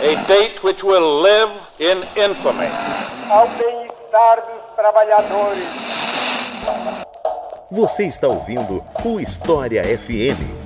A date which will live in infamy. Ao bem-estar dos trabalhadores. Você está ouvindo o História FM.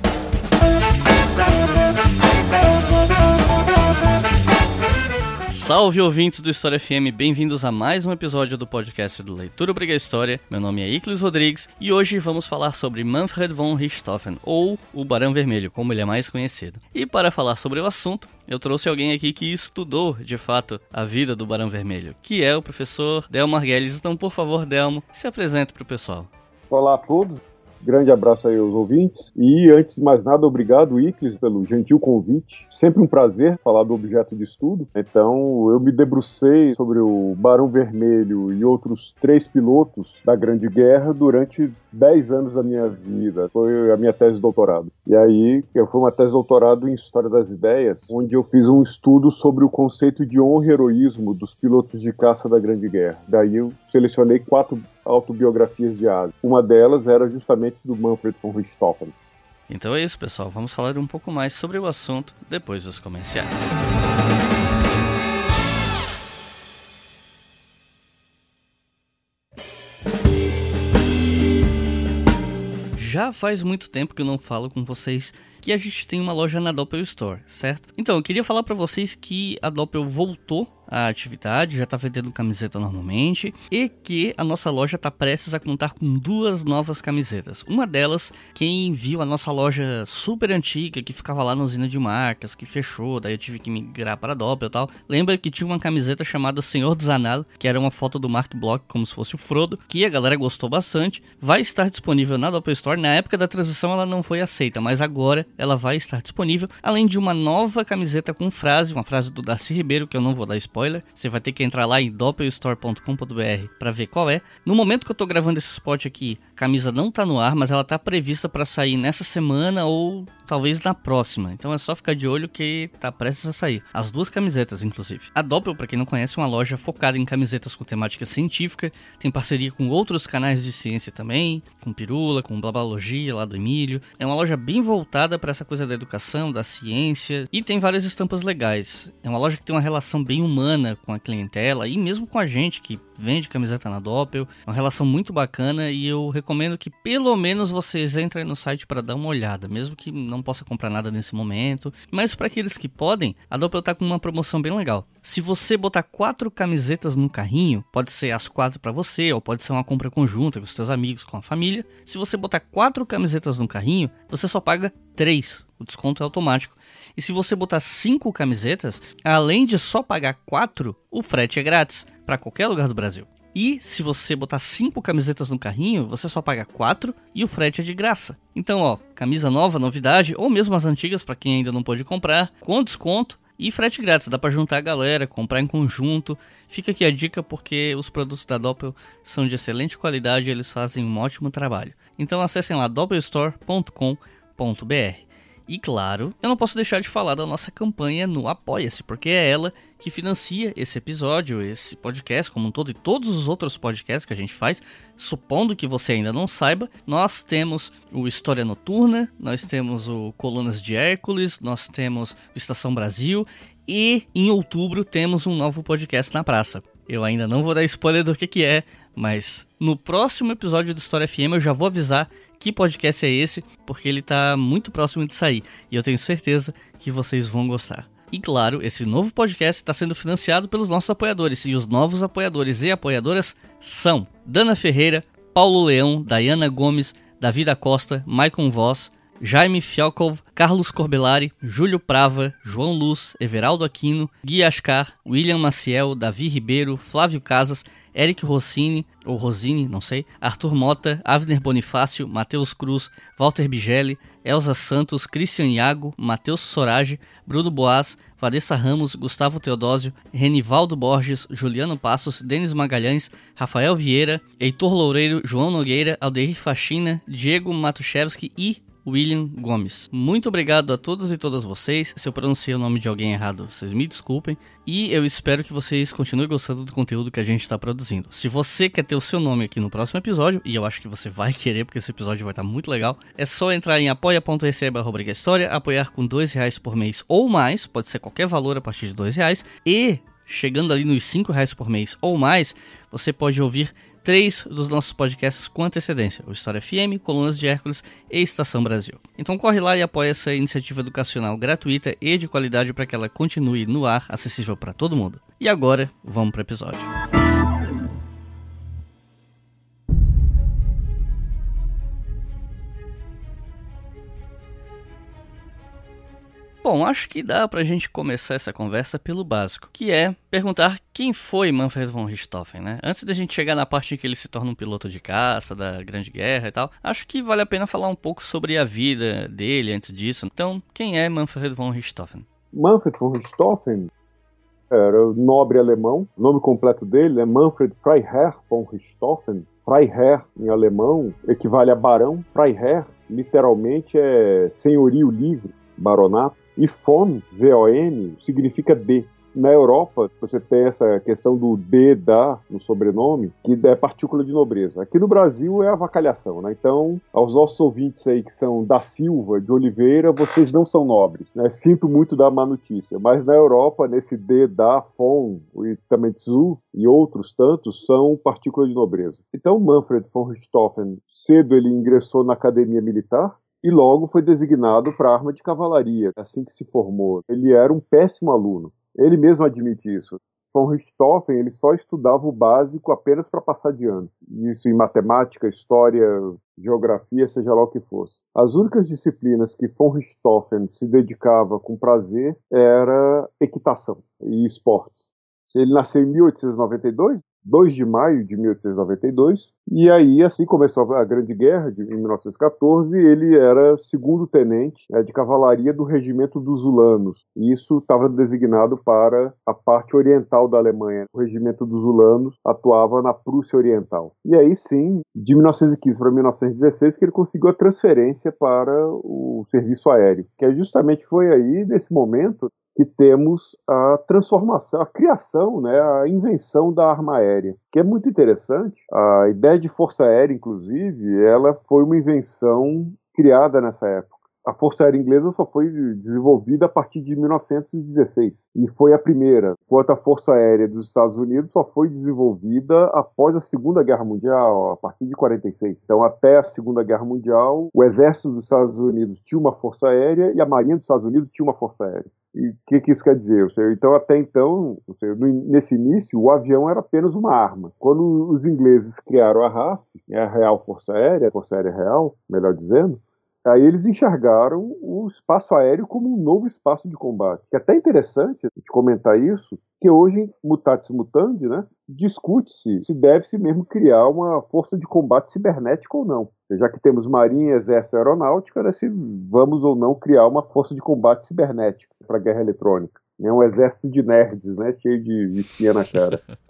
Salve ouvintes do História FM, bem-vindos a mais um episódio do podcast do Leitura Obriga História. Meu nome é Iclis Rodrigues e hoje vamos falar sobre Manfred von Richthofen, ou o Barão Vermelho, como ele é mais conhecido. E para falar sobre o assunto, eu trouxe alguém aqui que estudou, de fato, a vida do Barão Vermelho, que é o professor Delmo Arguelles. Então, por favor, Delmo, se apresente para o pessoal. Olá a todos, Grande abraço aí aos ouvintes. E antes de mais nada, obrigado, Iclis, pelo gentil convite. Sempre um prazer falar do objeto de estudo. Então, eu me debrucei sobre o Barão Vermelho e outros três pilotos da Grande Guerra durante dez anos da minha vida. Foi a minha tese de doutorado. E aí, foi uma tese de doutorado em História das Ideias, onde eu fiz um estudo sobre o conceito de honra e heroísmo dos pilotos de caça da Grande Guerra. Daí eu selecionei quatro autobiografias de asa. Uma delas era justamente do Manfred von Richthofen. Então é isso, pessoal. Vamos falar um pouco mais sobre o assunto depois dos comerciais. Já faz muito tempo que eu não falo com vocês que a gente tem uma loja na Doppel Store, certo? Então, eu queria falar para vocês que a Doppel voltou a atividade, já está vendendo camiseta normalmente e que a nossa loja está prestes a contar com duas novas camisetas. Uma delas, quem viu a nossa loja super antiga que ficava lá na usina de marcas, que fechou, daí eu tive que migrar para a Doppel e tal. Lembra que tinha uma camiseta chamada Senhor dos Zanal, que era uma foto do Mark Block como se fosse o Frodo, que a galera gostou bastante. Vai estar disponível na Doppel Store. Na época da transição ela não foi aceita, mas agora ela vai estar disponível, além de uma nova camiseta com frase, uma frase do Darcy Ribeiro que eu não vou dar spoiler spoiler. Você vai ter que entrar lá em doppelstore.com.br para ver qual é. No momento que eu tô gravando esse spot aqui, camisa não tá no ar, mas ela tá prevista para sair nessa semana ou talvez na próxima. Então é só ficar de olho que tá prestes a sair. As duas camisetas, inclusive. A Doppel, para quem não conhece, é uma loja focada em camisetas com temática científica. Tem parceria com outros canais de ciência também, com Pirula, com Blabalogia lá do Emílio. É uma loja bem voltada para essa coisa da educação, da ciência e tem várias estampas legais. É uma loja que tem uma relação bem humana com a clientela e mesmo com a gente que vende camiseta na Doppel. É uma relação muito bacana e eu recomendo que pelo menos vocês entrem no site para dar uma olhada, mesmo que não possa comprar nada nesse momento. Mas para aqueles que podem, a Doppel tá com uma promoção bem legal. Se você botar quatro camisetas no carrinho, pode ser as quatro para você ou pode ser uma compra conjunta com os seus amigos, com a família. Se você botar quatro camisetas no carrinho, você só paga três. O desconto é automático. E se você botar cinco camisetas, além de só pagar quatro, o frete é grátis para qualquer lugar do Brasil. E se você botar 5 camisetas no carrinho, você só paga 4 e o frete é de graça. Então, ó, camisa nova, novidade, ou mesmo as antigas para quem ainda não pôde comprar, com desconto e frete grátis. Dá para juntar a galera, comprar em conjunto. Fica aqui a dica porque os produtos da Doppel são de excelente qualidade e eles fazem um ótimo trabalho. Então acessem lá doppelstore.com.br. E claro, eu não posso deixar de falar da nossa campanha no Apoia-se, porque é ela que financia esse episódio, esse podcast como um todo e todos os outros podcasts que a gente faz. Supondo que você ainda não saiba, nós temos o História Noturna, nós temos o Colunas de Hércules, nós temos o Estação Brasil e em outubro temos um novo podcast na praça. Eu ainda não vou dar spoiler do que, que é, mas no próximo episódio do História FM eu já vou avisar que podcast é esse, porque ele está muito próximo de sair e eu tenho certeza que vocês vão gostar. E claro, esse novo podcast está sendo financiado pelos nossos apoiadores. E os novos apoiadores e apoiadoras são Dana Ferreira, Paulo Leão, Dayana Gomes, Davi da Costa, Maicon Voss, Jaime Fialkov, Carlos Corbelari, Júlio Prava, João Luz, Everaldo Aquino, Gui Ascar, William Maciel, Davi Ribeiro, Flávio Casas, Eric Rossini, ou Rosini, não sei, Arthur Mota, Avner Bonifácio, Matheus Cruz, Walter Bigelli, Elza Santos, Christian Iago, Matheus Sorage, Bruno Boas, Vanessa Ramos, Gustavo Teodósio, Renivaldo Borges, Juliano Passos, Denis Magalhães, Rafael Vieira, Heitor Loureiro, João Nogueira, Aldeir Faxina, Diego Matuszewski e William Gomes. Muito obrigado a todos e todas vocês. Se eu pronunciei o nome de alguém errado, vocês me desculpem. E eu espero que vocês continuem gostando do conteúdo que a gente está produzindo. Se você quer ter o seu nome aqui no próximo episódio, e eu acho que você vai querer, porque esse episódio vai estar muito legal, é só entrar em apoia.se apoiar com dois reais por mês ou mais, pode ser qualquer valor a partir de dois reais, e chegando ali nos cinco reais por mês ou mais, você pode ouvir três dos nossos podcasts com antecedência: o História FM, Colunas de Hércules e Estação Brasil. Então corre lá e apoia essa iniciativa educacional gratuita e de qualidade para que ela continue no ar, acessível para todo mundo. E agora, vamos para o episódio. Bom, acho que dá pra gente começar essa conversa pelo básico, que é perguntar quem foi Manfred von Richthofen, né? Antes da gente chegar na parte em que ele se torna um piloto de caça da Grande Guerra e tal, acho que vale a pena falar um pouco sobre a vida dele antes disso. Então, quem é Manfred von Richthofen? Manfred von Richthofen era nobre alemão. O nome completo dele é Manfred Freiherr von Richthofen. Freiherr, em alemão, equivale a barão. Freiherr, literalmente, é senhorio livre, baronato. E von, V-O-N, significa D. Na Europa, você tem essa questão do D da no sobrenome, que é partícula de nobreza. Aqui no Brasil é avacalhação, né? Então, aos nossos ouvintes aí que são da Silva, de Oliveira, vocês não são nobres, né? Sinto muito dar má notícia. Mas na Europa, nesse D da, von e também Tzu e outros tantos são partícula de nobreza. Então, Manfred von Richthofen, cedo ele ingressou na academia militar, e logo foi designado para arma de cavalaria, assim que se formou. Ele era um péssimo aluno. Ele mesmo admite isso. Von Richthofen ele só estudava o básico apenas para passar de ano. Isso em matemática, história, geografia, seja lá o que fosse. As únicas disciplinas que von Richthofen se dedicava com prazer era equitação e esportes. Ele nasceu em 1892, 2 de maio de 1892, e aí assim começou a Grande Guerra de, em 1914, ele era segundo tenente né, de cavalaria do regimento dos Ulanos, e isso estava designado para a parte oriental da Alemanha. O regimento dos Ulanos atuava na Prússia Oriental. E aí sim, de 1915 para 1916 que ele conseguiu a transferência para o serviço aéreo, que é justamente foi aí nesse momento que temos a transformação, a criação, né, a invenção da arma aérea, que é muito interessante. A ideia de força aérea, inclusive, ela foi uma invenção criada nessa época a Força Aérea Inglesa só foi desenvolvida a partir de 1916 e foi a primeira, enquanto a Força Aérea dos Estados Unidos só foi desenvolvida após a Segunda Guerra Mundial, a partir de 46. Então, até a Segunda Guerra Mundial, o Exército dos Estados Unidos tinha uma Força Aérea e a Marinha dos Estados Unidos tinha uma Força Aérea. E o que, que, isso quer dizer? Então, até então, nesse início, o avião era apenas uma arma. Quando os ingleses criaram a RAF, né, a Real Força Aérea, a Força Aérea Real, melhor dizendo, Aí eles enxergaram o espaço aéreo como um novo espaço de combate. Que é até interessante gente comentar isso, que hoje, mutatis mutandi, né, discute-se se deve-se mesmo criar uma força de combate cibernética ou não. Já que temos marinha, exército e aeronáutica, né, se vamos ou não criar uma força de combate cibernética para a guerra eletrônica. É um exército de nerds, né, cheio de espinha na cara.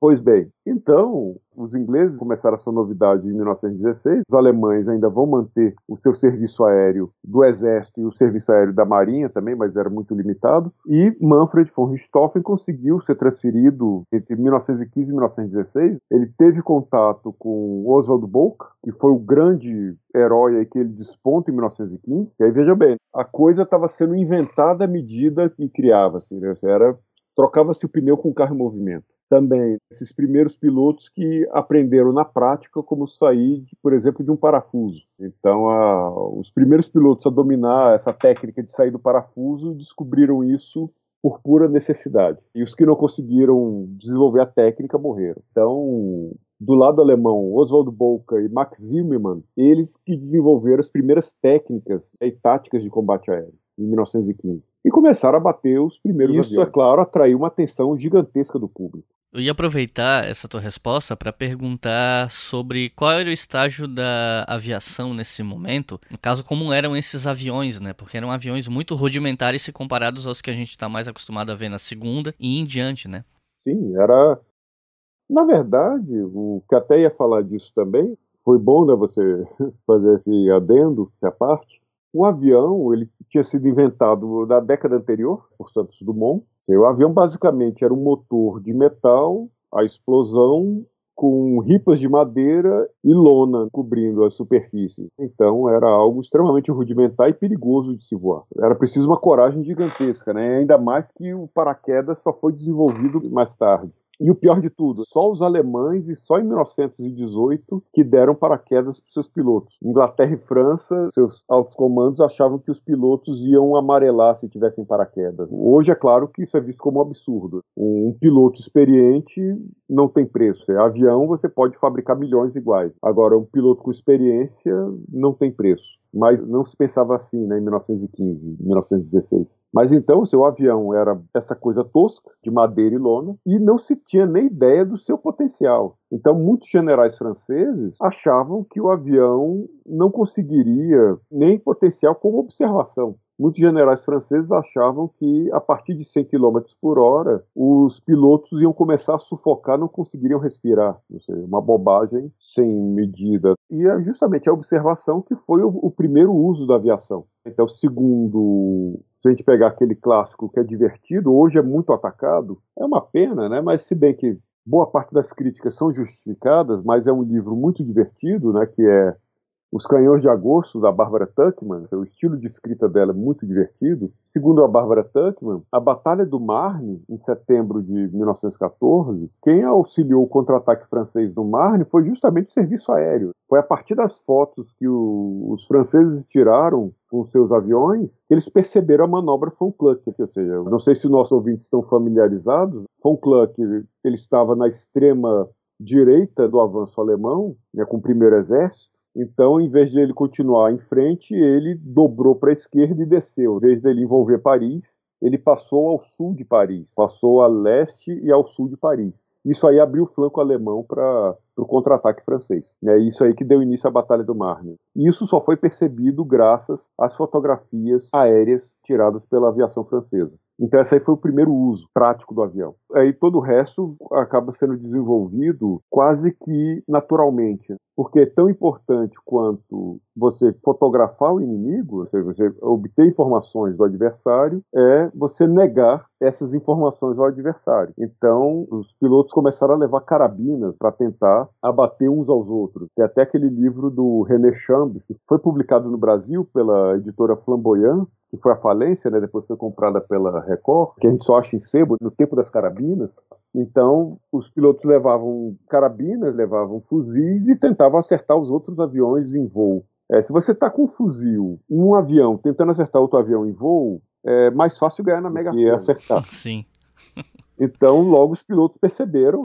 Pois bem, então os ingleses começaram essa novidade em 1916, os alemães ainda vão manter o seu serviço aéreo do exército e o serviço aéreo da marinha também, mas era muito limitado, e Manfred von Richthofen conseguiu ser transferido entre 1915 e 1916. Ele teve contato com Oswald Bock, que foi o grande herói que ele desponta em 1915. E aí veja bem, a coisa estava sendo inventada à medida que criava-se, né? era trocava-se o pneu com o carro em movimento também esses primeiros pilotos que aprenderam na prática como sair, por exemplo, de um parafuso. Então, a, os primeiros pilotos a dominar essa técnica de sair do parafuso descobriram isso por pura necessidade. E os que não conseguiram desenvolver a técnica morreram. Então, do lado alemão, Oswald Boca e Max Zimmermann, eles que desenvolveram as primeiras técnicas e táticas de combate aéreo em 1915 e começaram a bater os primeiros Isso, aviões. é claro, atraiu uma atenção gigantesca do público. Eu ia aproveitar essa tua resposta para perguntar sobre qual era o estágio da aviação nesse momento. No caso, como eram esses aviões, né? Porque eram aviões muito rudimentares se comparados aos que a gente está mais acostumado a ver na segunda e em diante, né? Sim, era. Na verdade, o que até ia falar disso também, foi bom né, você fazer esse adendo, essa parte. O avião ele tinha sido inventado na década anterior por Santos Dumont. O avião basicamente era um motor de metal, a explosão com ripas de madeira e lona cobrindo as superfícies. Então era algo extremamente rudimentar e perigoso de se voar. Era preciso uma coragem gigantesca, né? ainda mais que o paraquedas só foi desenvolvido mais tarde. E o pior de tudo, só os alemães e só em 1918 que deram paraquedas para seus pilotos. Inglaterra e França, seus altos comandos achavam que os pilotos iam amarelar se tivessem paraquedas. Hoje é claro que isso é visto como um absurdo. Um piloto experiente não tem preço. É avião você pode fabricar milhões iguais. Agora um piloto com experiência não tem preço. Mas não se pensava assim né, em 1915, 1916. Mas então o seu avião era essa coisa tosca, de madeira e lona, e não se tinha nem ideia do seu potencial. Então, muitos generais franceses achavam que o avião não conseguiria nem potencial como observação. Muitos generais franceses achavam que, a partir de 100 km por hora, os pilotos iam começar a sufocar, não conseguiriam respirar. Ou seja, uma bobagem sem medida. E é justamente a observação que foi o, o primeiro uso da aviação. Então, segundo se a gente pegar aquele clássico que é divertido, hoje é muito atacado, é uma pena, né? Mas se bem que boa parte das críticas são justificadas, mas é um livro muito divertido, né? Que é os Canhões de Agosto, da Barbara Tuckman, o estilo de escrita dela é muito divertido. Segundo a Barbara Tuckman, a Batalha do Marne, em setembro de 1914, quem auxiliou o contra-ataque francês no Marne foi justamente o serviço aéreo. Foi a partir das fotos que o, os franceses tiraram com seus aviões que eles perceberam a manobra von Kluck. Ou seja, não sei se os nossos ouvintes estão familiarizados, von Kluck ele estava na extrema direita do avanço alemão, né, com o primeiro exército, então, em vez de ele continuar em frente, ele dobrou para a esquerda e desceu. Em vez dele envolver Paris, ele passou ao sul de Paris, passou a leste e ao sul de Paris. Isso aí abriu o flanco alemão para o contra-ataque francês. É isso aí que deu início à Batalha do Marne. E isso só foi percebido graças às fotografias aéreas tiradas pela aviação francesa. Então, esse aí foi o primeiro uso prático do avião. Aí todo o resto acaba sendo desenvolvido quase que naturalmente, porque é tão importante quanto você fotografar o inimigo, ou seja, você obter informações do adversário, é você negar essas informações ao adversário. Então, os pilotos começaram a levar carabinas para tentar abater uns aos outros. Tem até aquele livro do René Chambres, que foi publicado no Brasil pela editora Flamboyant, que foi a falência, né, depois foi comprada pela Record, que a gente só acha em sebo no tempo das carabinas. Então, os pilotos levavam carabinas, levavam fuzis e tentavam acertar os outros aviões em voo. É, se você está com um fuzil um avião tentando acertar outro avião em voo, é mais fácil ganhar na Mega Sena. acertar. Sim. Então, logo os pilotos perceberam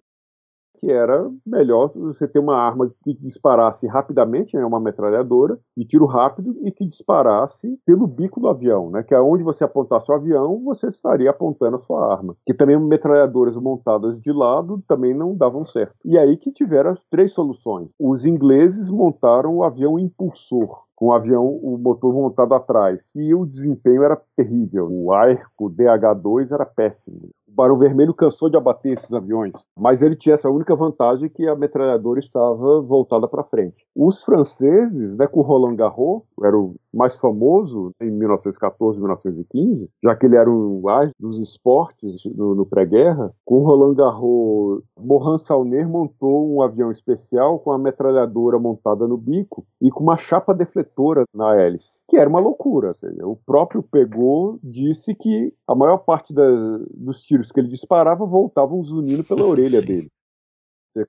que era melhor você ter uma arma que disparasse rapidamente, né, uma metralhadora, de tiro rápido e que disparasse pelo bico do avião, né, que aonde você apontasse o avião, você estaria apontando a sua arma. Que também metralhadoras montadas de lado também não davam certo. E aí que tiveram as três soluções. Os ingleses montaram o avião impulsor, com o avião, o motor montado atrás. E o desempenho era terrível. O Arco DH2 era péssimo. Barão Vermelho cansou de abater esses aviões, mas ele tinha essa única vantagem que a metralhadora estava voltada para frente. Os franceses, né, com o Roland Garros, era o mais famoso em 1914, 1915, já que ele era um as dos esportes no, no pré-guerra, com o Roland Garros, Morin Saulnier montou um avião especial com a metralhadora montada no bico e com uma chapa defletora na hélice, que era uma loucura. Ou seja, o próprio pegou disse que a maior parte da, dos tiros que ele disparava voltavam zunindo pela orelha Sim. dele.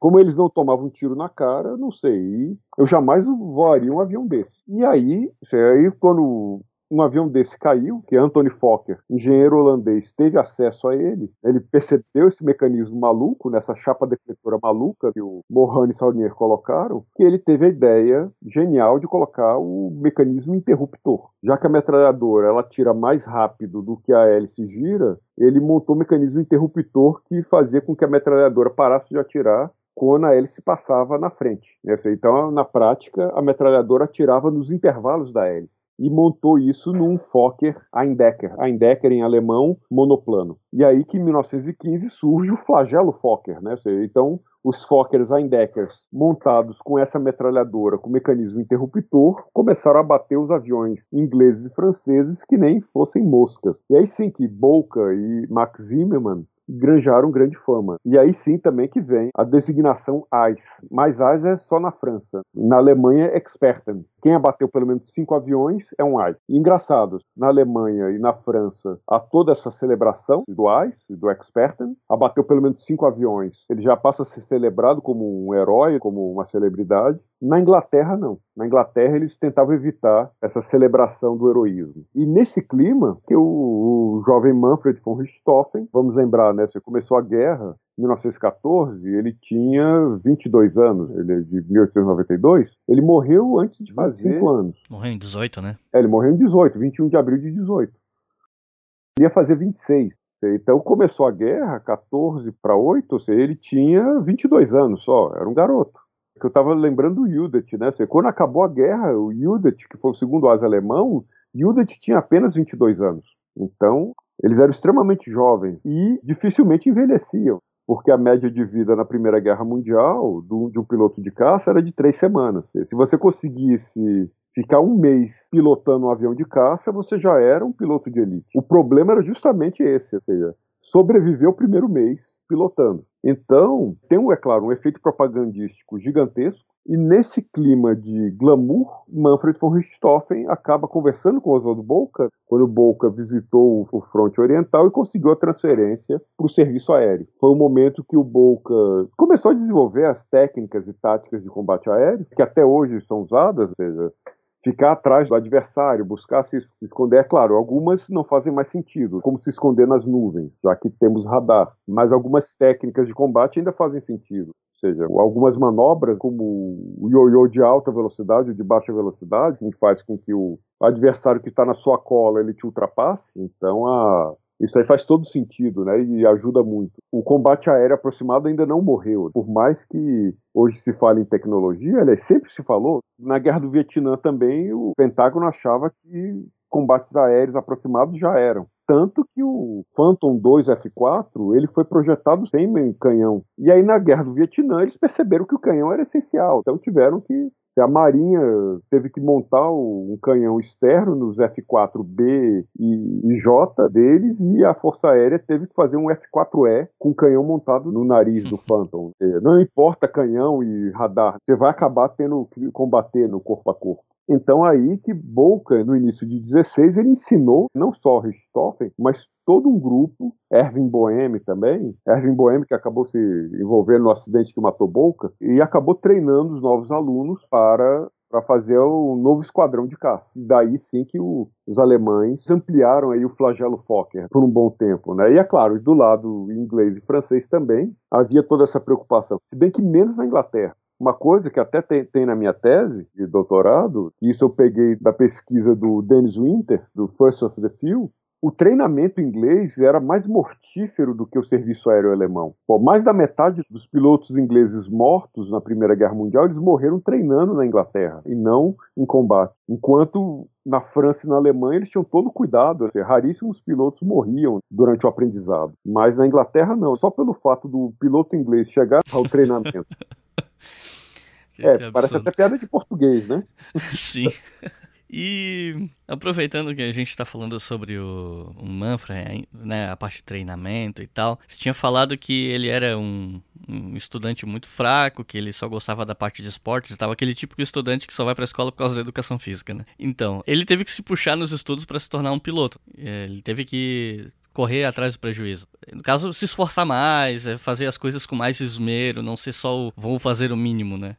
Como eles não tomavam tiro na cara, não sei. Eu jamais voaria um avião desse. E aí, aí quando um avião desse caiu, que Anthony Fokker, engenheiro holandês, teve acesso a ele, ele percebeu esse mecanismo maluco, nessa chapa defletora maluca que o Mohan e Saunier colocaram, que ele teve a ideia genial de colocar o mecanismo interruptor. Já que a metralhadora ela tira mais rápido do que a hélice gira, ele montou um mecanismo interruptor que fazia com que a metralhadora parasse de atirar quando a hélice passava na frente. Então, na prática, a metralhadora atirava nos intervalos da hélice e montou isso num Fokker Eindecker. Eindecker em alemão, monoplano. E aí que em 1915 surge o flagelo Fokker, né? Então, os Fokkers Eindeckers, montados com essa metralhadora com mecanismo interruptor, começaram a bater os aviões ingleses e franceses que nem fossem moscas. E aí sim que Boca e Max Zimmermann granjaram grande fama. E aí sim também que vem a designação AIS. Mas AIS é só na França. Na Alemanha, Experten. Quem abateu pelo menos cinco aviões é um AIS. Engraçado, na Alemanha e na França há toda essa celebração do AIS, do Experten. Abateu pelo menos cinco aviões. Ele já passa a ser celebrado como um herói, como uma celebridade. Na Inglaterra, não. Na Inglaterra, eles tentavam evitar essa celebração do heroísmo. E nesse clima, que o, o jovem Manfred von Richthofen, vamos lembrar, né, você começou a guerra em 1914, ele tinha 22 anos, ele é de 1892. Ele morreu antes de fazer 5 anos. Morreu em 18, né? É, ele morreu em 18, 21 de abril de 18. Ele ia fazer 26. Então começou a guerra, 14 para 8, ou seja, ele tinha 22 anos só, era um garoto que eu estava lembrando o Judet, né? Quando acabou a guerra, o Judet, que foi o segundo asa alemão, Judet tinha apenas 22 anos. Então, eles eram extremamente jovens e dificilmente envelheciam, porque a média de vida na Primeira Guerra Mundial de um piloto de caça era de três semanas. Se você conseguisse ficar um mês pilotando um avião de caça, você já era um piloto de elite. O problema era justamente esse, ou seja, sobreviveu o primeiro mês pilotando. Então, tem, é claro, um efeito propagandístico gigantesco, e nesse clima de glamour, Manfred von Richthofen acaba conversando com Oswaldo Boca, quando Boca visitou o fronte oriental e conseguiu a transferência para o serviço aéreo. Foi o momento que o Boca começou a desenvolver as técnicas e táticas de combate aéreo, que até hoje são usadas, ou seja, ficar atrás do adversário, buscar se esconder. É claro, algumas não fazem mais sentido, como se esconder nas nuvens, já que temos radar. Mas algumas técnicas de combate ainda fazem sentido. Ou seja, algumas manobras, como o ioiô de alta velocidade ou de baixa velocidade, que faz com que o adversário que está na sua cola ele te ultrapasse. Então, a, isso aí faz todo sentido, né? E ajuda muito. O combate aéreo aproximado ainda não morreu. Por mais que hoje se fale em tecnologia, aliás, sempre se falou, na guerra do Vietnã também o Pentágono achava que combates aéreos aproximados já eram. Tanto que o Phantom 2 F4 ele foi projetado sem canhão. E aí na guerra do Vietnã eles perceberam que o canhão era essencial. Então tiveram que a Marinha teve que montar um canhão externo nos F-4B e J deles e a Força Aérea teve que fazer um F-4E com canhão montado no nariz do Phantom. Não importa canhão e radar, você vai acabar tendo que combater no corpo a corpo. Então aí que Boca, no início de 16, ele ensinou não só Richthofen, mas todo um grupo, Erwin Boheme também, Erwin Boheme que acabou se envolvendo no acidente que matou Boca, e acabou treinando os novos alunos para para fazer o novo esquadrão de caça. Daí sim que o, os alemães ampliaram aí o flagelo Fokker por um bom tempo, né? E é claro, do lado inglês e francês também havia toda essa preocupação, se bem que menos na Inglaterra. Uma coisa que até tem, tem, na minha tese de doutorado, isso eu peguei da pesquisa do Dennis Winter, do First of the Few, o treinamento inglês era mais mortífero do que o serviço aéreo alemão. Bom, mais da metade dos pilotos ingleses mortos na Primeira Guerra Mundial, eles morreram treinando na Inglaterra e não em combate. Enquanto na França e na Alemanha eles tinham todo cuidado, assim, raríssimos pilotos morriam durante o aprendizado. Mas na Inglaterra não, só pelo fato do piloto inglês chegar ao treinamento Que é, que parece até piada de português, né? Sim. E aproveitando que a gente está falando sobre o, o Manfred, né, a parte de treinamento e tal, você tinha falado que ele era um, um estudante muito fraco, que ele só gostava da parte de esportes e tal, aquele tipo de estudante que só vai para a escola por causa da educação física, né? Então, ele teve que se puxar nos estudos para se tornar um piloto. Ele teve que correr atrás do prejuízo. No caso, se esforçar mais, é, fazer as coisas com mais esmero, não ser só o vou fazer o mínimo, né?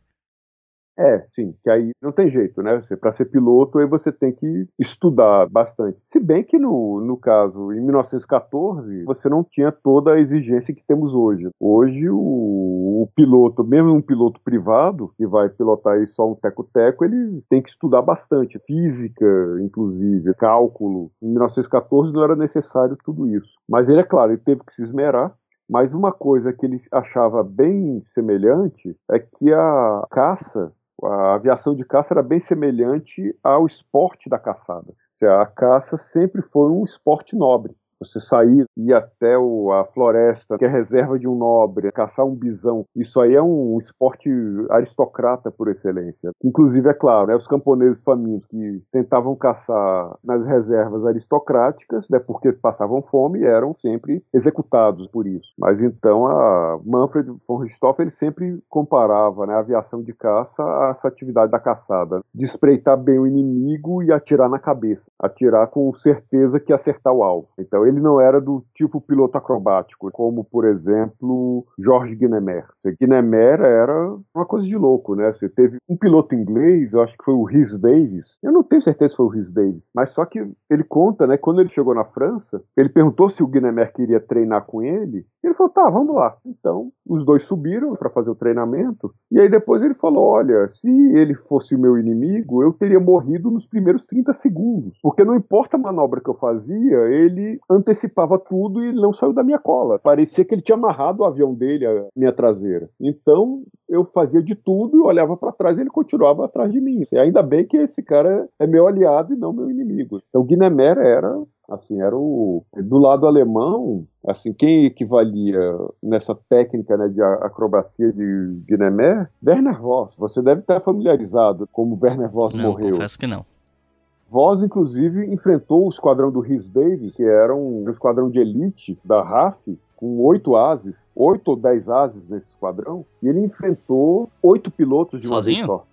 É, sim, que aí não tem jeito, né? Para ser piloto, aí você tem que estudar bastante. Se bem que no, no caso, em 1914, você não tinha toda a exigência que temos hoje. Hoje, o, o piloto, mesmo um piloto privado, que vai pilotar aí só um teco-teco, ele tem que estudar bastante. Física, inclusive, cálculo. Em 1914 não era necessário tudo isso. Mas ele, é claro, ele teve que se esmerar mas uma coisa que ele achava bem semelhante é que a caça a aviação de caça era bem semelhante ao esporte da caçada. A caça sempre foi um esporte nobre. Você sair e até o, a floresta, que é reserva de um nobre, caçar um bisão, isso aí é um esporte aristocrata por excelência. Inclusive, é claro, né, os camponeses famintos que tentavam caçar nas reservas aristocráticas, né, porque passavam fome, eram sempre executados por isso. Mas então a Manfred von Richthofen ele sempre comparava né, a aviação de caça a essa atividade da caçada, de espreitar bem o inimigo e atirar na cabeça, atirar com certeza que acertar o alvo. Então ele não era do tipo piloto acrobático, como por exemplo George Gnemer. Gnemer era uma coisa de louco, né? Você teve um piloto inglês, eu acho que foi o Rhys Davis. Eu não tenho certeza se foi o Rhys Davis, mas só que ele conta, né? Quando ele chegou na França, ele perguntou se o Gnemer queria treinar com ele. Ele falou: "Tá, vamos lá". Então os dois subiram para fazer o treinamento e aí depois ele falou: "Olha, se ele fosse o meu inimigo, eu teria morrido nos primeiros 30 segundos, porque não importa a manobra que eu fazia, ele antecipava tudo e não saiu da minha cola. Parecia que ele tinha amarrado o avião dele à minha traseira. Então eu fazia de tudo e olhava para trás e ele continuava atrás de mim. E ainda bem que esse cara é meu aliado e não meu inimigo. Então Guinemer era assim era o do lado alemão assim quem equivalia nessa técnica né, de acrobacia de Guinemer Werner Voss você deve estar familiarizado como Werner Voss não, morreu confesso que não Voss, inclusive, enfrentou o esquadrão do Rhys Davis, que era um esquadrão de elite da RAF, com oito ases, oito ou dez ases nesse esquadrão, e ele enfrentou oito pilotos de uma Sozinho? vez só.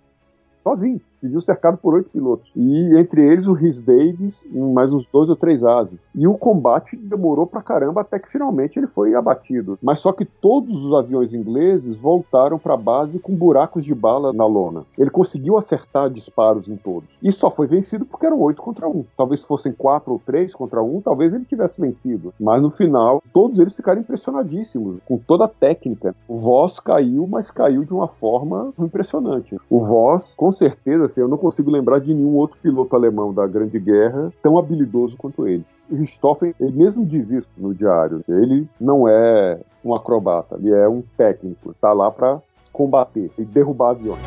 Sozinho viu cercado por oito pilotos. E entre eles o Rhys Davis, em mais uns dois ou três ases. E o combate demorou pra caramba até que finalmente ele foi abatido. Mas só que todos os aviões ingleses voltaram pra base com buracos de bala na lona. Ele conseguiu acertar disparos em todos. E só foi vencido porque eram oito contra um. Talvez fossem quatro ou três contra um, talvez ele tivesse vencido. Mas no final, todos eles ficaram impressionadíssimos com toda a técnica. O Voss caiu, mas caiu de uma forma impressionante. O Voss, com certeza, assim, eu não consigo lembrar de nenhum outro piloto alemão da Grande Guerra tão habilidoso quanto ele. O Richthofen, ele mesmo diz isso no diário. Ele não é um acrobata, ele é um técnico, está lá para combater e derrubar aviões.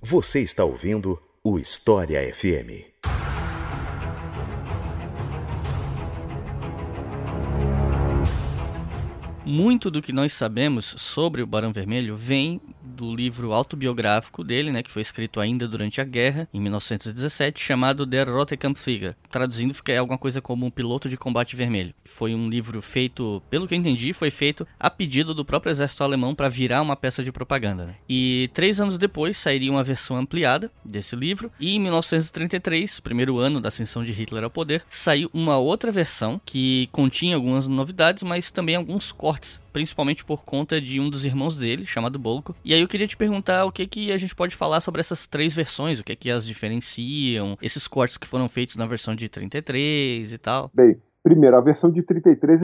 Você está ouvindo o História FM. Muito do que nós sabemos sobre o Barão Vermelho vem do livro autobiográfico dele, né, que foi escrito ainda durante a guerra, em 1917, chamado Der Rote Kampflieger. Traduzindo, fica alguma coisa como um piloto de combate vermelho. Foi um livro feito, pelo que eu entendi, foi feito a pedido do próprio exército alemão para virar uma peça de propaganda. Né? E três anos depois sairia uma versão ampliada desse livro, e em 1933, primeiro ano da ascensão de Hitler ao poder, saiu uma outra versão que continha algumas novidades, mas também alguns cortes principalmente por conta de um dos irmãos dele, chamado Bolko. E aí eu queria te perguntar o que que a gente pode falar sobre essas três versões, o que que as diferenciam, esses cortes que foram feitos na versão de 33 e tal. Bem, primeiro, a versão de 33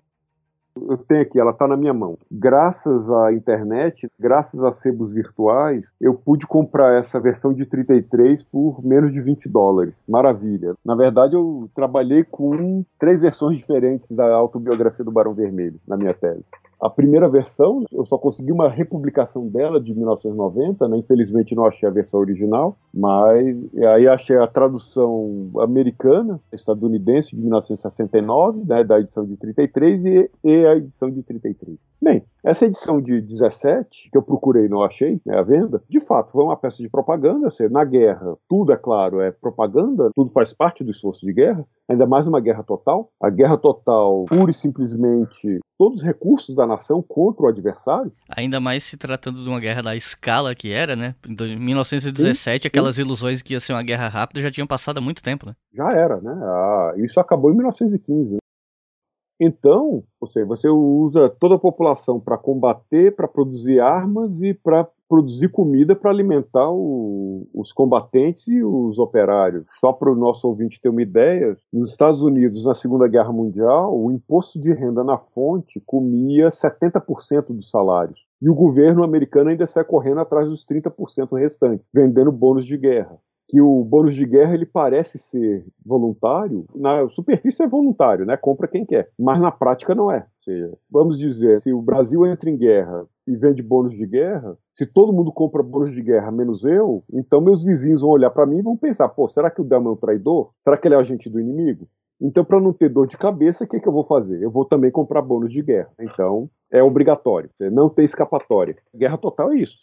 eu tenho aqui, ela está na minha mão. Graças à internet, graças a sebos virtuais, eu pude comprar essa versão de 33 por menos de 20 dólares. Maravilha. Na verdade, eu trabalhei com três versões diferentes da autobiografia do Barão Vermelho na minha tese. A primeira versão, eu só consegui uma republicação dela de 1990, né? infelizmente não achei a versão original, mas aí achei a tradução americana, estadunidense, de 1969, né? da edição de 33 e, e a edição de 33. Bem, essa edição de 17, que eu procurei e não achei, né, a venda, de fato foi uma peça de propaganda. Seja, na guerra, tudo, é claro, é propaganda, tudo faz parte do esforço de guerra, ainda mais uma guerra total. A guerra total, pura e simplesmente, todos os recursos da nação contra o adversário. Ainda mais se tratando de uma guerra da escala que era, né? Em 1917, sim, aquelas sim. ilusões que ia ser uma guerra rápida já tinham passado há muito tempo, né? Já era, né? Ah, isso acabou em 1915. Né? Então, ou seja, você usa toda a população para combater, para produzir armas e para produzir comida para alimentar o, os combatentes e os operários. Só para o nosso ouvinte ter uma ideia, nos Estados Unidos, na Segunda Guerra Mundial, o imposto de renda na fonte comia 70% dos salários. E o governo americano ainda sai correndo atrás dos 30% restantes, vendendo bônus de guerra que o bônus de guerra ele parece ser voluntário, na superfície é voluntário, né? Compra quem quer, mas na prática não é. Seja, vamos dizer, se o Brasil entra em guerra e vende bônus de guerra, se todo mundo compra bônus de guerra menos eu, então meus vizinhos vão olhar para mim e vão pensar: pô, será que o Delma é um traidor? Será que ele é agente do inimigo? Então, para não ter dor de cabeça, o que, que eu vou fazer? Eu vou também comprar bônus de guerra. Então, é obrigatório. Não tem escapatória. Guerra total é isso.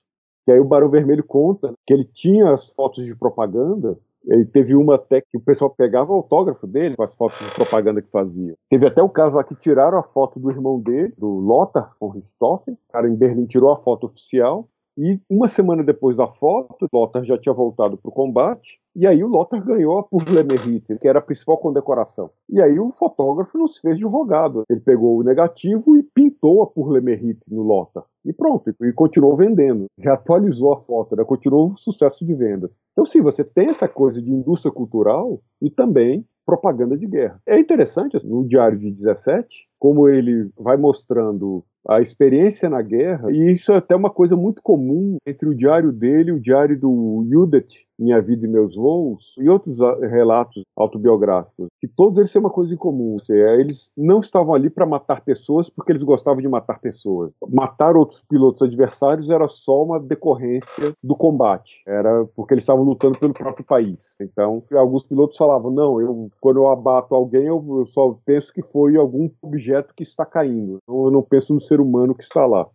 E aí o Barão Vermelho conta que ele tinha as fotos de propaganda ele teve uma até que o pessoal pegava o autógrafo dele com as fotos de propaganda que fazia. Teve até o caso lá que tiraram a foto do irmão dele, do Lothar von Richthofen. O cara em Berlim tirou a foto oficial e uma semana depois da foto, Lothar já tinha voltado para o combate, e aí o Lothar ganhou a Mérite, que era a principal condecoração. E aí o fotógrafo não se fez de rogado. Ele pegou o negativo e pintou a Mérite no Lothar. E pronto, e continuou vendendo. Reatualizou a foto, né? continuou o sucesso de venda. Então, sim, você tem essa coisa de indústria cultural e também propaganda de guerra. É interessante, no Diário de 17, como ele vai mostrando a experiência na guerra, e isso é até uma coisa muito comum entre o diário dele e o diário do Judith, Minha Vida e Meus Voos, e outros ah, relatos autobiográficos, que todos eles têm uma coisa em comum, seja, eles não estavam ali para matar pessoas porque eles gostavam de matar pessoas. Matar outros pilotos adversários era só uma decorrência do combate, era porque eles estavam lutando pelo próprio país. Então, alguns pilotos falavam, não, eu, quando eu abato alguém, eu, eu só penso que foi algum objeto que está caindo, eu não penso no ser humano que está lá.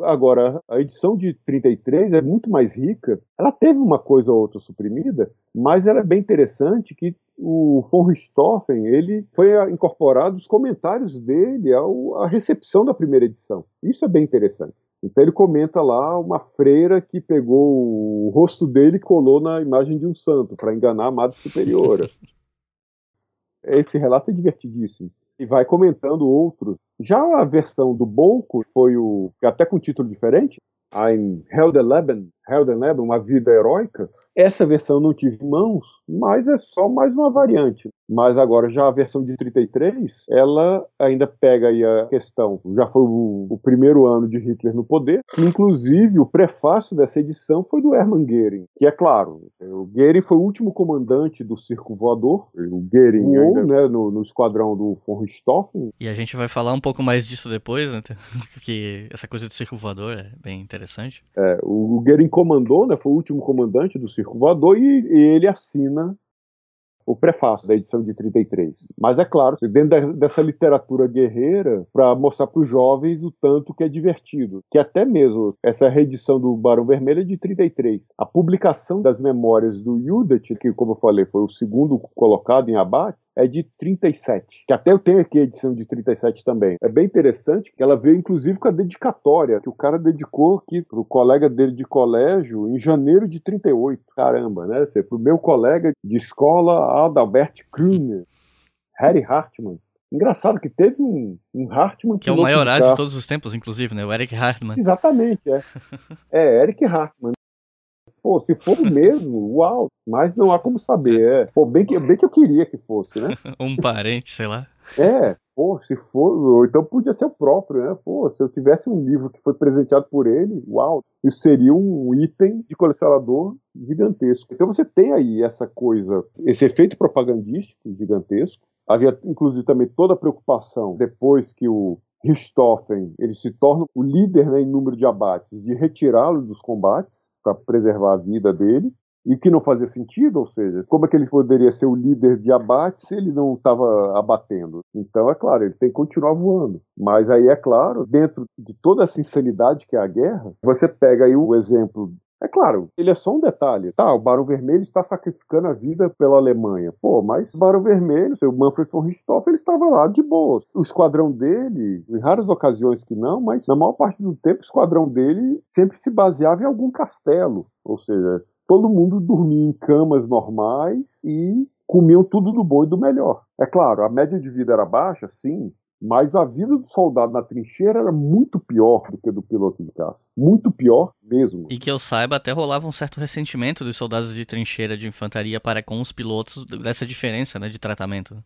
Agora, a edição de 33 é muito mais rica. Ela teve uma coisa ou outra suprimida, mas ela é bem interessante que o von Richthofen, ele foi incorporado os comentários dele ao, à recepção da primeira edição. Isso é bem interessante. Então ele comenta lá uma freira que pegou o rosto dele e colou na imagem de um santo para enganar a Madre Superiora. Esse relato é divertidíssimo e vai comentando outros. Já a versão do Bolko foi o até com título diferente, Ein Heldenleben, Heldenleben, uma vida heróica. Essa versão não tive em mãos, mas é só mais uma variante. Mas agora, já a versão de 33, ela ainda pega aí a questão. Já foi o, o primeiro ano de Hitler no poder, que inclusive o prefácio dessa edição foi do Hermann Goering, que é claro, o Goering foi o último comandante do circo voador, o Goering voou, ainda, né, no, no, esquadrão do von Richthofen. E a gente vai falar um pouco mais disso depois, né, porque essa coisa do circo voador é bem interessante. É, o, o Goering comandou, né, foi o último comandante do circo voador e, e ele assina o prefácio da edição de 33. Mas é claro, dentro dessa literatura guerreira, para mostrar para os jovens o tanto que é divertido. Que até mesmo essa reedição do Barão Vermelho é de 33. A publicação das memórias do Judith, que, como eu falei, foi o segundo colocado em abate, é de 37. Que até eu tenho aqui a edição de 37 também. É bem interessante que ela veio, inclusive, com a dedicatória que o cara dedicou aqui para o colega dele de colégio em janeiro de 38. Caramba, né? Para o meu colega de escola Adalbert Krüner, Harry Hartmann. Engraçado que teve um, um Hartmann... Que é o maior de, de todos os tempos, inclusive, né? O Eric Hartmann. Exatamente, é. é, Eric Hartmann. Pô, se for o mesmo, uau, mas não há como saber. É. Pô, bem que, bem que eu queria que fosse, né? um parente, sei lá. É, pô, se for, ou então podia ser o próprio, né? Pô, se eu tivesse um livro que foi presenteado por ele, uau, isso seria um item de colecionador gigantesco. Então você tem aí essa coisa, esse efeito propagandístico gigantesco. Havia, inclusive, também toda a preocupação depois que o Richthofen ele se torna o líder né, em número de abates, de retirá-lo dos combates para preservar a vida dele, e que não fazia sentido, ou seja, como é que ele poderia ser o líder de abate se ele não estava abatendo? Então, é claro, ele tem que continuar voando. Mas aí, é claro, dentro de toda essa insanidade que é a guerra, você pega aí o exemplo é claro, ele é só um detalhe. Tá, o Barão Vermelho está sacrificando a vida pela Alemanha. Pô, mas o Barão Vermelho, o Manfred von Richthofen, ele estava lá de boa. O esquadrão dele, em raras ocasiões que não, mas na maior parte do tempo, o esquadrão dele sempre se baseava em algum castelo. Ou seja, todo mundo dormia em camas normais e comiam tudo do bom e do melhor. É claro, a média de vida era baixa, sim, mas a vida do soldado na trincheira era muito pior do que do piloto de caça. Muito pior mesmo. E que eu saiba, até rolava um certo ressentimento dos soldados de trincheira de infantaria para com os pilotos dessa diferença né, de tratamento.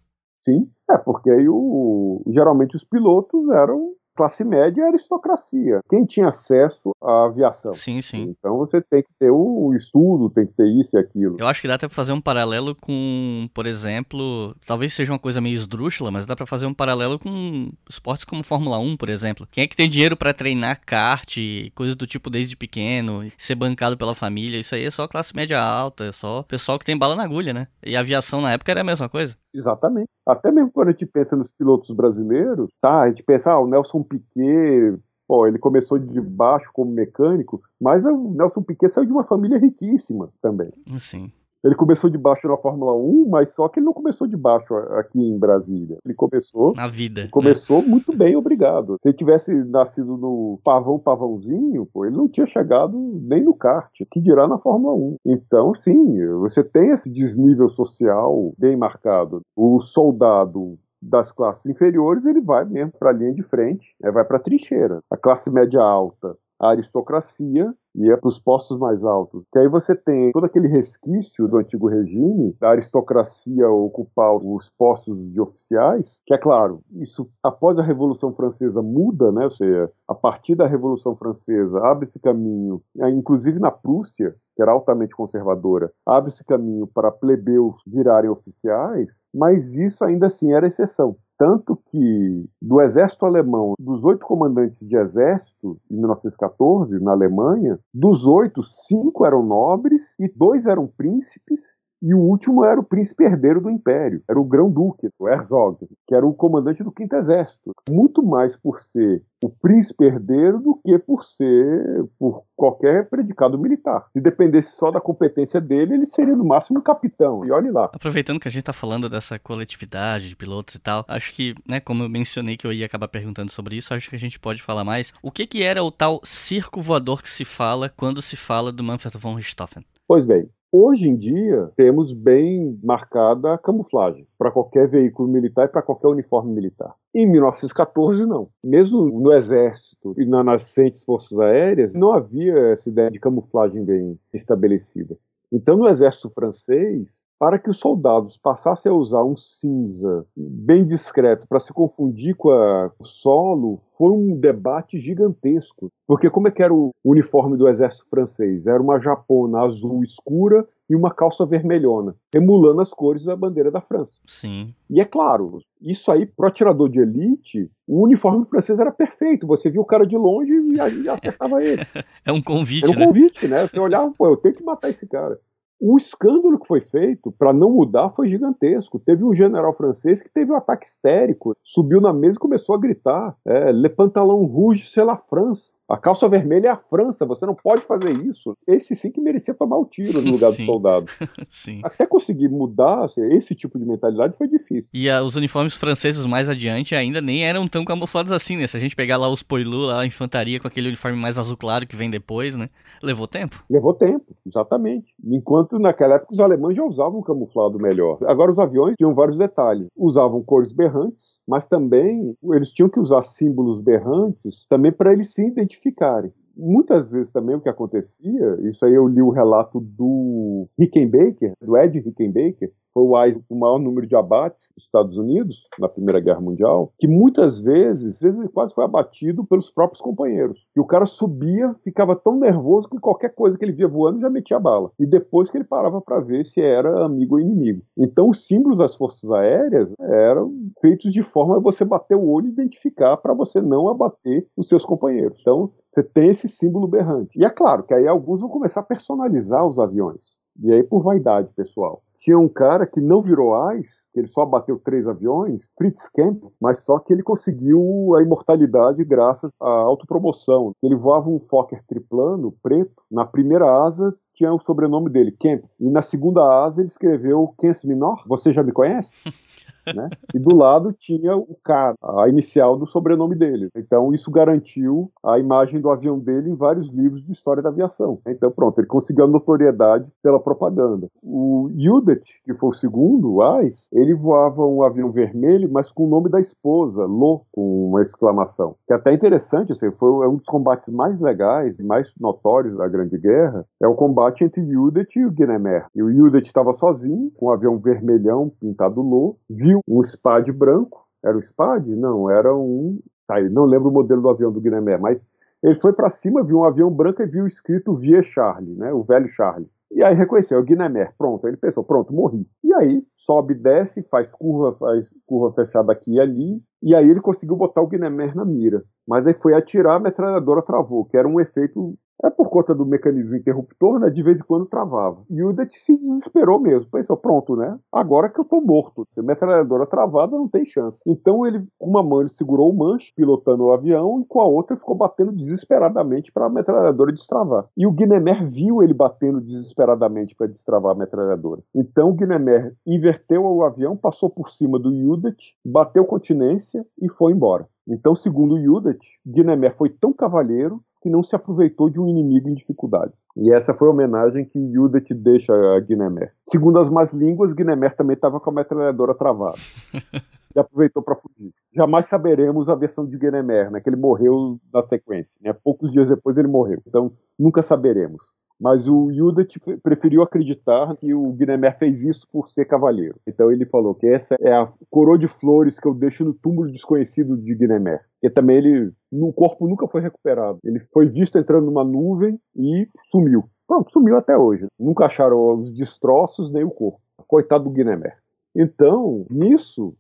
Sim, é porque aí o, geralmente os pilotos eram classe média é aristocracia. Quem tinha acesso à aviação. Sim, sim. Então você tem que ter o estudo, tem que ter isso e aquilo. Eu acho que dá até pra fazer um paralelo com, por exemplo, talvez seja uma coisa meio esdrúxula, mas dá para fazer um paralelo com esportes como Fórmula 1, por exemplo. Quem é que tem dinheiro para treinar kart, coisas do tipo desde pequeno, ser bancado pela família, isso aí é só classe média alta, é só pessoal que tem bala na agulha, né? E a aviação na época era a mesma coisa. Exatamente. Até mesmo quando a gente pensa nos pilotos brasileiros, tá, a gente pensa, ah, o Nelson Piquet, pô, ele começou de baixo como mecânico, mas o Nelson Piquet saiu de uma família riquíssima também. Sim. Ele começou de baixo na Fórmula 1, mas só que ele não começou de baixo aqui em Brasília. Ele começou. Na vida. Né? Começou né? muito bem, obrigado. Se ele tivesse nascido no Pavão Pavãozinho, pô, ele não tinha chegado nem no kart, que dirá na Fórmula 1. Então, sim, você tem esse desnível social bem marcado. O soldado das classes inferiores, ele vai mesmo para a linha de frente, né, vai para a trincheira. A classe média alta, a aristocracia e é para os postos mais altos. Que aí você tem todo aquele resquício do antigo regime, da aristocracia ocupar os postos de oficiais, que é claro, isso após a Revolução Francesa muda, né? Ou seja, a partir da Revolução Francesa abre-se caminho, é, inclusive na Prússia, que era altamente conservadora, abre-se caminho para plebeus virarem oficiais, mas isso ainda assim era exceção. Tanto que, do exército alemão, dos oito comandantes de exército, em 1914, na Alemanha, dos oito, cinco eram nobres e dois eram príncipes e o último era o príncipe herdeiro do império, era o grão-duque, o Herzog, que era o comandante do quinto exército. Muito mais por ser o príncipe herdeiro do que por ser por qualquer predicado militar. Se dependesse só da competência dele, ele seria no máximo um capitão. E olhe lá. Aproveitando que a gente está falando dessa coletividade de pilotos e tal, acho que, né, como eu mencionei que eu ia acabar perguntando sobre isso, acho que a gente pode falar mais. O que que era o tal circo voador que se fala quando se fala do Manfred von Richthofen? Pois bem, Hoje em dia, temos bem marcada a camuflagem para qualquer veículo militar e para qualquer uniforme militar. Em 1914, não. Mesmo no Exército e nas nascentes Forças Aéreas, não havia essa ideia de camuflagem bem estabelecida. Então, no Exército Francês, para que os soldados passassem a usar um cinza bem discreto para se confundir com a, o solo, foi um debate gigantesco. Porque como é que era o uniforme do exército francês? Era uma japona azul escura e uma calça vermelhona, emulando as cores da bandeira da França. Sim. E é claro, isso aí, pro atirador de elite, o uniforme francês era perfeito. Você via o cara de longe e acertava ele. É um convite, Era um né? convite, né? Você olhava, pô, eu tenho que matar esse cara. O escândalo que foi feito para não mudar foi gigantesco. Teve um general francês que teve um ataque histérico, subiu na mesa e começou a gritar: é, Le pantalon rouge, c'est la France. A calça vermelha é a França, você não pode fazer isso. Esse sim que merecia tomar o tiro no lugar do soldado. sim. Até conseguir mudar assim, esse tipo de mentalidade foi difícil. E uh, os uniformes franceses mais adiante ainda nem eram tão camuflados assim, né? Se a gente pegar lá os Poilu, lá a infantaria com aquele uniforme mais azul claro que vem depois, né? Levou tempo? Levou tempo, exatamente. Enquanto naquela época os alemães já usavam um camuflado melhor. Agora os aviões tinham vários detalhes. Usavam cores berrantes, mas também eles tinham que usar símbolos berrantes também para eles se identificarem identificarem. Muitas vezes também o que acontecia, isso aí eu li o relato do Rickenbacker, do Ed Rickenbacker, foi o, maior número de abates dos Estados Unidos na Primeira Guerra Mundial, que muitas vezes, ele quase foi abatido pelos próprios companheiros. E o cara subia, ficava tão nervoso que qualquer coisa que ele via voando já metia bala. E depois que ele parava para ver se era amigo ou inimigo. Então os símbolos das forças aéreas eram feitos de forma a você bater o olho e identificar para você não abater os seus companheiros. Então você tem esse símbolo berrante. E é claro que aí alguns vão começar a personalizar os aviões. E aí por vaidade pessoal. Tinha um cara que não virou AIS, que ele só bateu três aviões, Fritz Kemp, mas só que ele conseguiu a imortalidade graças à autopromoção. Ele voava um Fokker triplano, preto, na primeira asa tinha o sobrenome dele, Kemp, e na segunda asa ele escreveu Kens Minor, você já me conhece? Né? E do lado tinha o cara, a inicial do sobrenome dele. Então isso garantiu a imagem do avião dele em vários livros de história da aviação. Então pronto, ele conseguiu a notoriedade pela propaganda. O Judet, que foi o segundo, o Ais, ele voava um avião vermelho, mas com o nome da esposa, Lo, com uma exclamação. Que é até interessante, assim, foi um dos combates mais legais e mais notórios da Grande Guerra, é o combate entre Judet e o Guinemer. E o Judet estava sozinho, com um avião vermelhão pintado Lo, viu um SPAD branco. Era o SPAD? Não, era um Tá, não lembro o modelo do avião do Guinemer, mas ele foi para cima, viu um avião branco e viu escrito Vie Charlie, né, o velho Charlie. E aí reconheceu, é o Guinemer, pronto. Ele pensou, pronto, morri. E aí sobe, desce, faz curva, faz curva fechada aqui e ali, e aí ele conseguiu botar o Guinemer na mira. Mas aí foi atirar, a metralhadora travou, que era um efeito é por conta do mecanismo interruptor, né? De vez em quando travava. E o se desesperou mesmo. Pensou, pronto, né? Agora que eu tô morto. Se a metralhadora travada, não tem chance. Então ele, com uma mão, ele segurou o manche, pilotando o avião, e com a outra ficou batendo desesperadamente para a metralhadora destravar. E o Guinemer viu ele batendo desesperadamente para destravar a metralhadora. Então o Guinemer inverteu o avião, passou por cima do Udet, bateu continência e foi embora. Então, segundo o Udet, Guinemer foi tão cavalheiro que não se aproveitou de um inimigo em dificuldades. E essa foi a homenagem que Yudet deixa a Guinemer. Segundo as más línguas, Guinemer também estava com a metralhadora travada. e aproveitou para fugir. Jamais saberemos a versão de Guinemer, né, que ele morreu na sequência. Né? Poucos dias depois ele morreu. Então, nunca saberemos. Mas o Yudet preferiu acreditar que o Guinemer fez isso por ser cavaleiro. Então ele falou que essa é a coroa de flores que eu deixo no túmulo desconhecido de Guinemer. E também ele, no corpo nunca foi recuperado. Ele foi visto entrando numa nuvem e sumiu. Pronto, sumiu até hoje. Nunca acharam os destroços nem o corpo. Coitado do Guinemer. Então, nisso,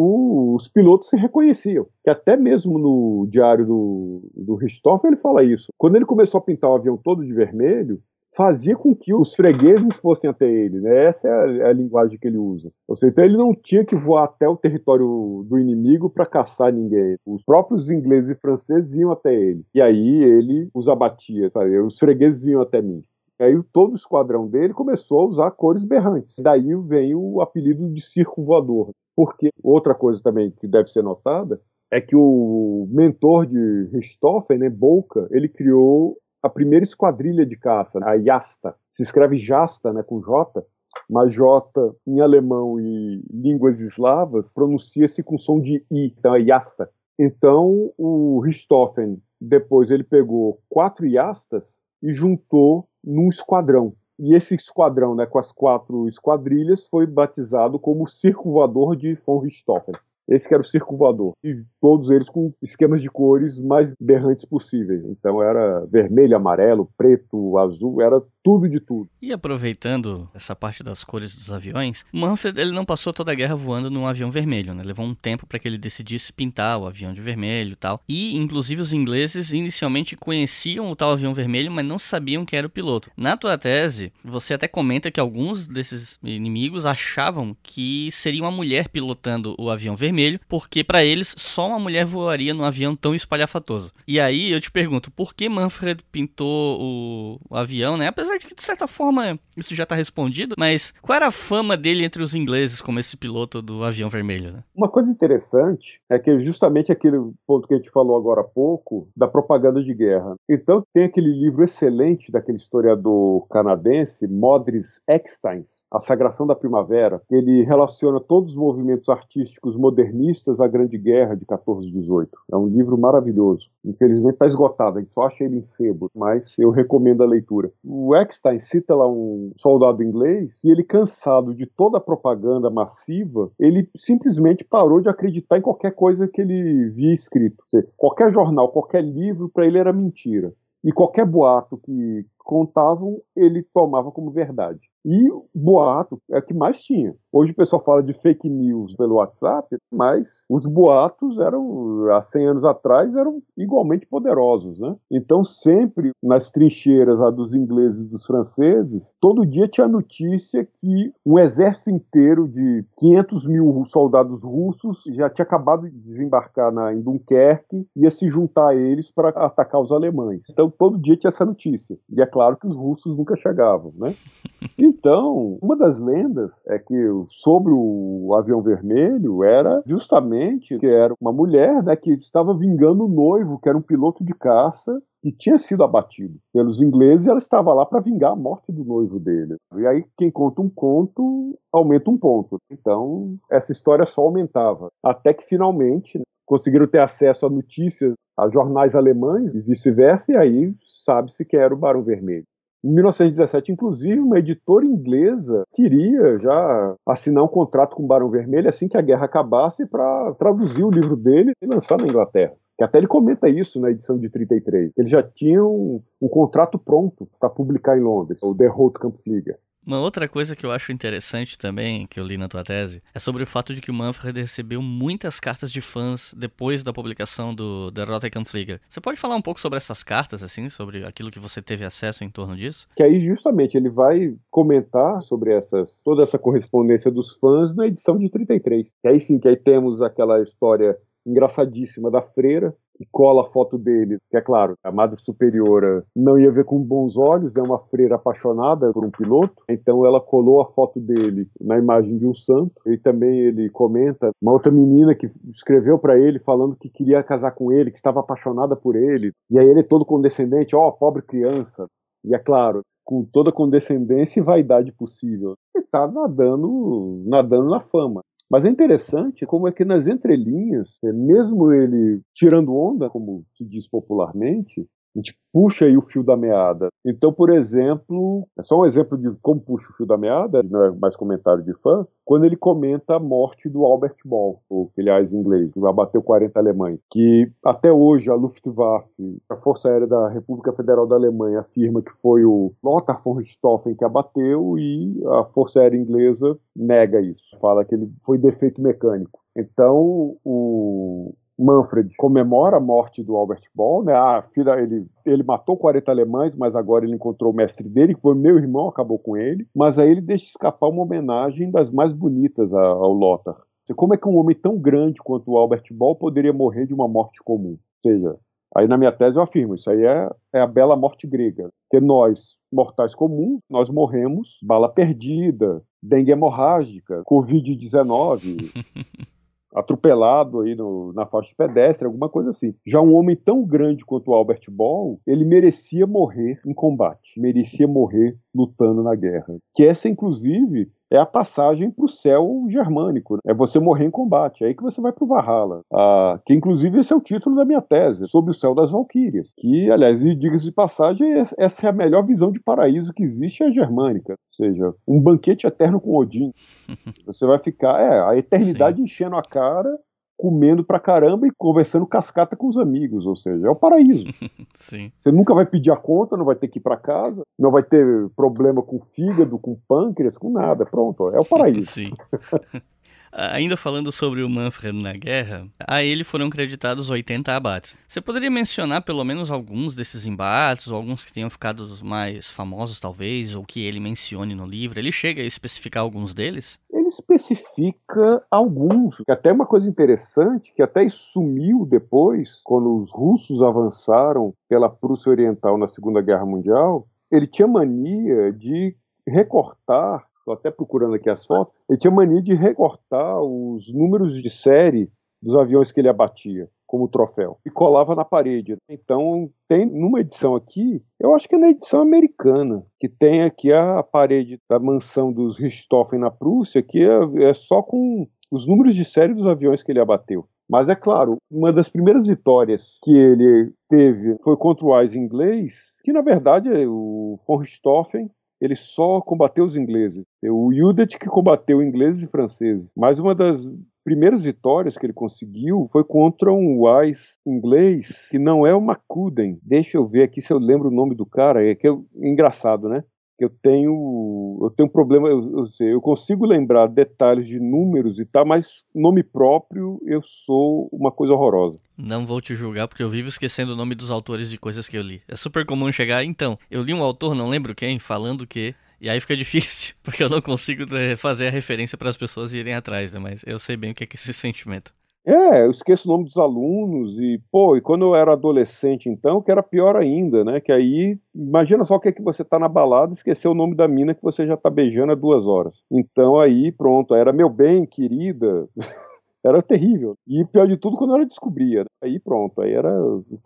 os pilotos se reconheciam. Que até mesmo no diário do, do ele fala isso. Quando ele começou a pintar o avião todo de vermelho, fazia com que os fregueses fossem até ele. Né? Essa é a, é a, linguagem que ele usa. Ou seja, então ele não tinha que voar até o território do inimigo para caçar ninguém. Os próprios ingleses e franceses iam até ele. E aí ele os abatia. Sabe? Os fregueses vinham até mim. E aí todo o esquadrão dele começou a usar cores berrantes. Daí vem o apelido de circo voador. Porque outra coisa também que deve ser notada é que o mentor de Richthofen, né, Bolka, ele criou a primeira esquadrilha de caça, a Jasta. Se escreve Jasta, né, com J, mas J em alemão e línguas eslavas pronuncia-se com som de I, então é Jasta. Então o Richthofen depois ele pegou quatro Jastas e juntou num esquadrão. E esse esquadrão, né, com as quatro esquadrilhas, foi batizado como Circo Voador de von Richthofen. Esse que era o circo voador. E todos eles com esquemas de cores mais berrantes possíveis. Então era vermelho, amarelo, preto, azul, era tudo de tudo. E aproveitando essa parte das cores dos aviões, Manfred ele não passou toda a guerra voando num avião vermelho, né? Levou um tempo para que ele decidisse pintar o avião de vermelho e tal. E inclusive os ingleses inicialmente conheciam o tal avião vermelho, mas não sabiam que era o piloto. Na tua tese, você até comenta que alguns desses inimigos achavam que seria uma mulher pilotando o avião vermelho vermelho, porque para eles só uma mulher voaria num avião tão espalhafatoso. E aí eu te pergunto, por que Manfred pintou o, o avião, né? Apesar de que de certa forma isso já tá respondido, mas qual era a fama dele entre os ingleses como esse piloto do avião vermelho, né? Uma coisa interessante é que justamente aquele ponto que a gente falou agora há pouco da propaganda de guerra. Então tem aquele livro excelente daquele historiador canadense, Modris Eckstein, A Sagração da Primavera, que ele relaciona todos os movimentos artísticos modernos modernistas à Grande Guerra de 14 e 18. É um livro maravilhoso. Infelizmente está esgotado, a gente só acha ele em sebo, mas eu recomendo a leitura. O Eckstein cita lá um soldado inglês e ele, cansado de toda a propaganda massiva, ele simplesmente parou de acreditar em qualquer coisa que ele via escrito. Qualquer jornal, qualquer livro, para ele era mentira. E qualquer boato que contavam, ele tomava como verdade. E boato é o que mais tinha. Hoje o pessoal fala de fake news pelo WhatsApp, mas os boatos eram, há 100 anos atrás, eram igualmente poderosos, né? Então sempre nas trincheiras lá, dos ingleses e dos franceses, todo dia tinha notícia que um exército inteiro de 500 mil soldados russos já tinha acabado de desembarcar na, em Dunkerque, ia se juntar a eles para atacar os alemães. Então todo dia tinha essa notícia. E é claro que os russos nunca chegavam, né? Então, uma das lendas é que sobre o avião vermelho era justamente que era uma mulher né, que estava vingando o noivo, que era um piloto de caça, que tinha sido abatido pelos ingleses e ela estava lá para vingar a morte do noivo dele. E aí, quem conta um conto, aumenta um ponto. Então, essa história só aumentava. Até que finalmente né, conseguiram ter acesso a notícias a jornais alemães e vice-versa, e aí sabe-se que era o Barão Vermelho. Em 1917, inclusive, uma editora inglesa queria já assinar um contrato com o Barão Vermelho assim que a guerra acabasse para traduzir o livro dele e lançar na Inglaterra. Que até ele comenta isso na edição de 33. Ele já tinha um, um contrato pronto para publicar em Londres, o The Roodkampflieger. Uma outra coisa que eu acho interessante também, que eu li na tua tese, é sobre o fato de que o Manfred recebeu muitas cartas de fãs depois da publicação do The Rotterdam-Flieger. Você pode falar um pouco sobre essas cartas, assim, sobre aquilo que você teve acesso em torno disso? Que aí justamente ele vai comentar sobre essas, toda essa correspondência dos fãs na edição de 33. Que aí sim, que aí temos aquela história engraçadíssima da freira, que cola a foto dele, que é claro, a Madre Superiora não ia ver com bons olhos, é né, uma freira apaixonada por um piloto, então ela colou a foto dele na imagem de um santo, e também ele comenta uma outra menina que escreveu para ele falando que queria casar com ele, que estava apaixonada por ele, e aí ele é todo condescendente, ó, oh, pobre criança, e é claro, com toda condescendência e vaidade possível. Ele está nadando, nadando na fama. Mas é interessante como é que nas entrelinhas, é, mesmo ele tirando onda, como se diz popularmente, a gente puxa aí o fio da meada. Então, por exemplo, é só um exemplo de como puxa o fio da meada, não é mais comentário de fã, quando ele comenta a morte do Albert Ball, o aliás inglês, que abateu 40 alemães, que até hoje a Luftwaffe, a Força Aérea da República Federal da Alemanha, afirma que foi o Lothar von Richthofen que abateu e a Força Aérea Inglesa nega isso, fala que ele foi defeito mecânico. Então, o, Manfred comemora a morte do Albert Ball, né? A filha, ele, ele matou 40 alemães, mas agora ele encontrou o mestre dele, que foi meu irmão, acabou com ele. Mas aí ele deixa escapar uma homenagem das mais bonitas ao Lothar. Como é que um homem tão grande quanto o Albert Ball poderia morrer de uma morte comum? Ou seja, aí na minha tese eu afirmo, isso aí é, é a bela morte grega. Que nós, mortais comuns, nós morremos bala perdida, dengue hemorrágica, Covid-19. atropelado aí no, na faixa de pedestre, alguma coisa assim. Já um homem tão grande quanto o Albert Ball, ele merecia morrer em combate, merecia morrer lutando na guerra. Que essa, inclusive, é a passagem para o céu germânico. Né? É você morrer em combate. É aí que você vai para o Valhalla. Ah, que, inclusive, esse é o título da minha tese, Sob o Céu das Valquírias. Que, aliás, diga-se de passagem, essa é a melhor visão de paraíso que existe, é a germânica. Ou seja, um banquete eterno com Odin. Você vai ficar, é, a eternidade Sim. enchendo a cara comendo pra caramba e conversando cascata com os amigos, ou seja, é o paraíso. Sim. Você nunca vai pedir a conta, não vai ter que ir para casa, não vai ter problema com fígado, com pâncreas, com nada, pronto, é o paraíso. Sim. Ainda falando sobre o Manfred na guerra, a ele foram creditados 80 abates. Você poderia mencionar pelo menos alguns desses embates, ou alguns que tenham ficado mais famosos, talvez, ou que ele mencione no livro? Ele chega a especificar alguns deles? Ele especifica alguns. Até uma coisa interessante, que até sumiu depois, quando os russos avançaram pela Prússia Oriental na Segunda Guerra Mundial, ele tinha mania de recortar estou até procurando aqui as fotos, ele tinha mania de recortar os números de série dos aviões que ele abatia como troféu e colava na parede. Então, tem numa edição aqui, eu acho que é na edição americana, que tem aqui a parede da mansão dos Richthofen na Prússia, que é, é só com os números de série dos aviões que ele abateu. Mas é claro, uma das primeiras vitórias que ele teve foi contra o Wise inglês, que na verdade o von Richthofen ele só combateu os ingleses. O Judet que combateu ingleses e franceses. Mas uma das primeiras vitórias que ele conseguiu foi contra um Wise inglês que não é o Macuden. Deixa eu ver aqui se eu lembro o nome do cara. É que é engraçado, né? Eu tenho eu tenho um problema eu, eu, eu, consigo lembrar detalhes de números e tal mas nome próprio eu sou uma coisa horrorosa. Não vou te julgar porque eu vivo esquecendo o nome dos autores de coisas que eu li. É super comum chegar então eu li um autor não lembro quem falando que e aí fica difícil porque eu não consigo eh, fazer a referência para as pessoas irem atrás né? mas eu sei bem o que é esse sentimento é, eu esqueço o nome dos alunos e, pô, e quando eu era adolescente, então, que era pior ainda, né? Que aí, imagina só o que é que você tá na balada e esqueceu o nome da mina que você já tá beijando há duas horas. Então aí, pronto, era meu bem, querida. Era terrível. E pior de tudo, quando ela descobria. Né? Aí pronto, aí era.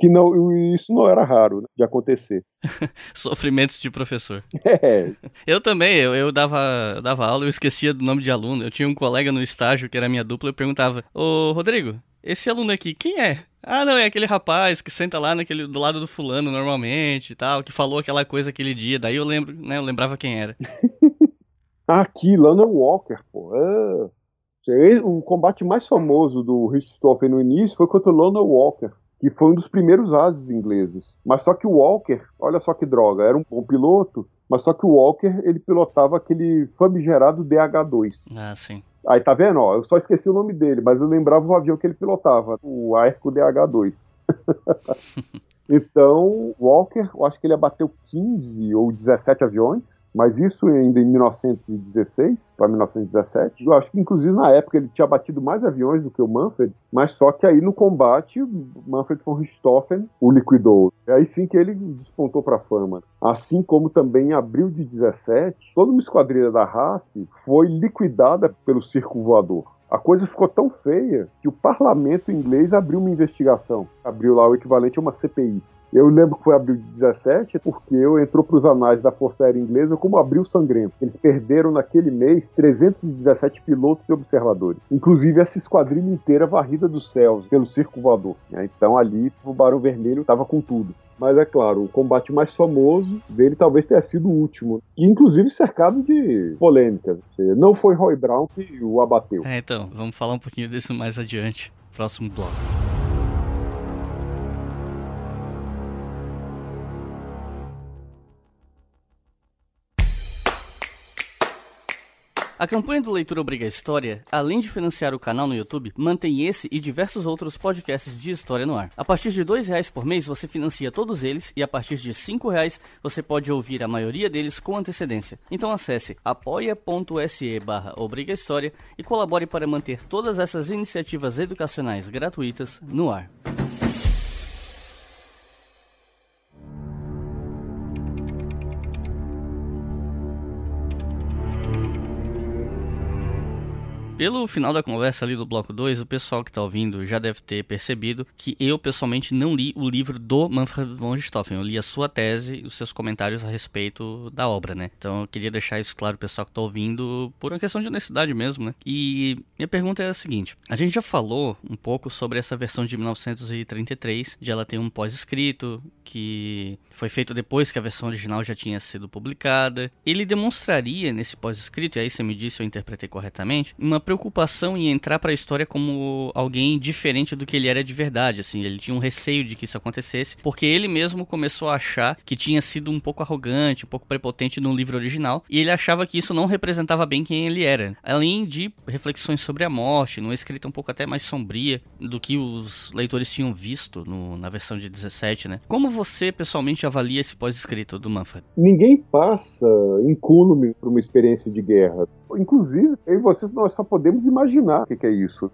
que não Isso não era raro né, de acontecer. Sofrimentos de professor. É. Eu também, eu, eu dava, eu dava aula, eu esquecia do nome de aluno. Eu tinha um colega no estágio que era minha dupla, eu perguntava: Ô Rodrigo, esse aluno aqui, quem é? Ah, não, é aquele rapaz que senta lá naquele, do lado do fulano normalmente e tal, que falou aquela coisa aquele dia. Daí eu lembro, né? Eu lembrava quem era. Aqui, Lana Walker, pô. É... O combate mais famoso do Richthofen no início foi contra o Lana Walker, que foi um dos primeiros ases ingleses. Mas só que o Walker, olha só que droga, era um bom piloto, mas só que o Walker, ele pilotava aquele famigerado DH2. Ah, sim. Aí tá vendo, ó, eu só esqueci o nome dele, mas eu lembrava o avião que ele pilotava, o Airco DH2. então, Walker, eu acho que ele abateu 15 ou 17 aviões, mas isso ainda em 1916 para 1917. Eu acho que, inclusive, na época ele tinha batido mais aviões do que o Manfred, mas só que aí no combate, Manfred von Richthofen o liquidou. É aí sim que ele despontou para a fama. Assim como também em abril de 17, toda uma esquadrilha da RAF foi liquidada pelo circo voador. A coisa ficou tão feia que o parlamento inglês abriu uma investigação. Abriu lá o equivalente a uma CPI. Eu lembro que foi abril de 17, porque eu entrou para os anais da Força Aérea Inglesa como abril sangrento. Eles perderam naquele mês 317 pilotos e observadores. Inclusive essa esquadrilha inteira varrida dos céus pelo circo voador. Então ali o Barão Vermelho estava com tudo. Mas é claro, o combate mais famoso dele talvez tenha sido o último. Inclusive cercado de polêmicas. Não foi Roy Brown que o abateu. É, então, vamos falar um pouquinho disso mais adiante. Próximo bloco. A campanha do Leitura Obriga História, além de financiar o canal no YouTube, mantém esse e diversos outros podcasts de história no ar. A partir de dois reais por mês você financia todos eles e a partir de cinco reais você pode ouvir a maioria deles com antecedência. Então acesse apoia.se barra Obriga História e colabore para manter todas essas iniciativas educacionais gratuitas no ar. Pelo final da conversa ali do bloco 2, o pessoal que está ouvindo já deve ter percebido que eu pessoalmente não li o livro do Manfred von Richthofen. Eu li a sua tese e os seus comentários a respeito da obra, né? Então eu queria deixar isso claro pro pessoal que está ouvindo por uma questão de honestidade mesmo, né? E minha pergunta é a seguinte: a gente já falou um pouco sobre essa versão de 1933, de ela ter um pós-escrito que foi feito depois que a versão original já tinha sido publicada. Ele demonstraria nesse pós-escrito, e aí você me disse se eu interpretei corretamente, uma preocupação em entrar para a história como alguém diferente do que ele era de verdade, assim, ele tinha um receio de que isso acontecesse, porque ele mesmo começou a achar que tinha sido um pouco arrogante, um pouco prepotente no livro original, e ele achava que isso não representava bem quem ele era. Além de reflexões sobre a morte, numa escrita um pouco até mais sombria do que os leitores tinham visto no, na versão de 17, né? Como você pessoalmente avalia esse pós-escrito do Manfred? Ninguém passa incólume por uma experiência de guerra. Inclusive, eu e vocês nós só podemos imaginar o que, que é isso.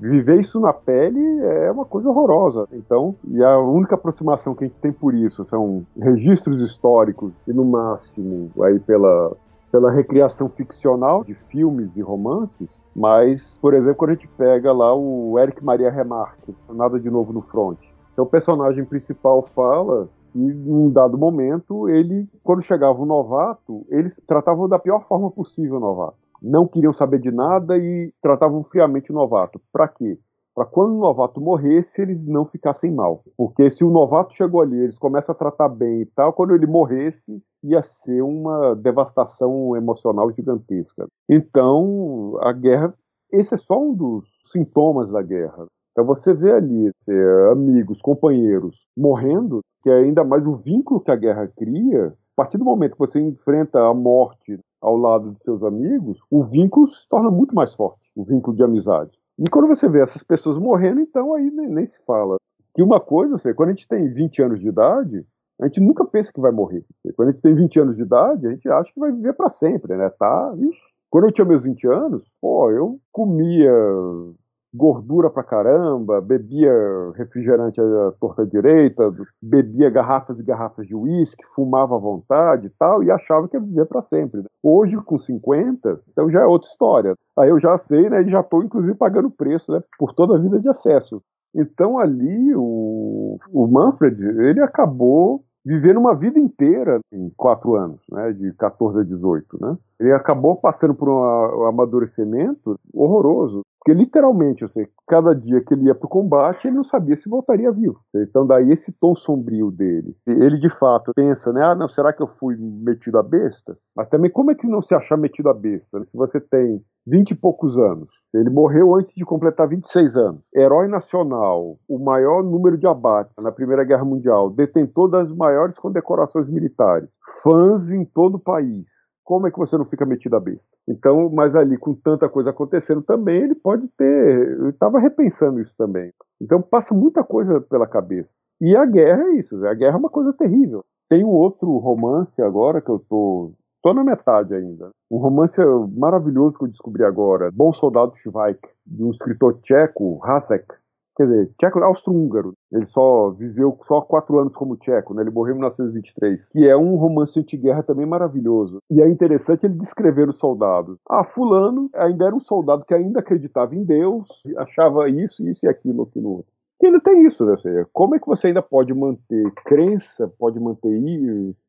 viver isso na pele é uma coisa horrorosa. Então, e a única aproximação que a gente tem por isso são registros históricos e no máximo aí pela pela recriação ficcional de filmes e romances, mas, por exemplo, quando a gente pega lá o Eric Maria Remarque, Nada de Novo no Front. Então, o personagem principal fala e num dado momento, ele, quando chegava um novato, eles tratavam da pior forma possível o novato. Não queriam saber de nada e tratavam friamente o novato. Para quê? Para quando o novato morresse, eles não ficassem mal. Porque se o novato chegou ali, eles começam a tratar bem e tal, quando ele morresse, ia ser uma devastação emocional gigantesca. Então, a guerra, esse é só um dos sintomas da guerra. Então você vê ali é, amigos, companheiros morrendo, que é ainda mais o vínculo que a guerra cria. A partir do momento que você enfrenta a morte ao lado de seus amigos, o vínculo se torna muito mais forte, o vínculo de amizade. E quando você vê essas pessoas morrendo, então aí nem, nem se fala. E uma coisa, você, quando a gente tem 20 anos de idade, a gente nunca pensa que vai morrer. Quando a gente tem 20 anos de idade, a gente acha que vai viver para sempre, né? Tá, ixi. Quando eu tinha meus 20 anos, pô, eu comia gordura pra caramba, bebia refrigerante à torta direita, bebia garrafas e garrafas de uísque, fumava à vontade e tal, e achava que ia viver para sempre. Né? Hoje, com 50, então já é outra história. Aí eu já sei, né, e já estou inclusive pagando preço, né, por toda a vida de acesso. Então ali o, o Manfred, ele acabou vivendo uma vida inteira em quatro anos, né, de 14 a 18, né? Ele acabou passando por um amadurecimento horroroso. Porque literalmente, seja, cada dia que ele ia para o combate, ele não sabia se voltaria vivo. Então daí esse tom sombrio dele. Ele de fato pensa, né? Ah, não, será que eu fui metido a besta? Mas também como é que não se achar metido a besta? Se você tem vinte e poucos anos, ele morreu antes de completar 26 anos. Herói nacional, o maior número de abates na Primeira Guerra Mundial, detentor das maiores condecorações militares, fãs em todo o país. Como é que você não fica metido a besta? Então, mas ali com tanta coisa acontecendo também, ele pode ter. Eu estava repensando isso também. Então passa muita coisa pela cabeça. E a guerra é isso. A guerra é uma coisa terrível. Tem um outro romance agora que eu tô Tô na metade ainda. Um romance maravilhoso que eu descobri agora, Bom Soldado Schweik, de um escritor tcheco, Hasek. Quer dizer, tcheco austro-húngaro. Ele só viveu só quatro anos como tcheco, né? Ele morreu em 1923. Que é um romance antiguerra também maravilhoso. E é interessante ele descrever os soldados. Ah, fulano ainda era um soldado que ainda acreditava em Deus, achava isso, isso e aquilo, aquilo outro. E ainda tem isso, né? Como é que você ainda pode manter crença, pode manter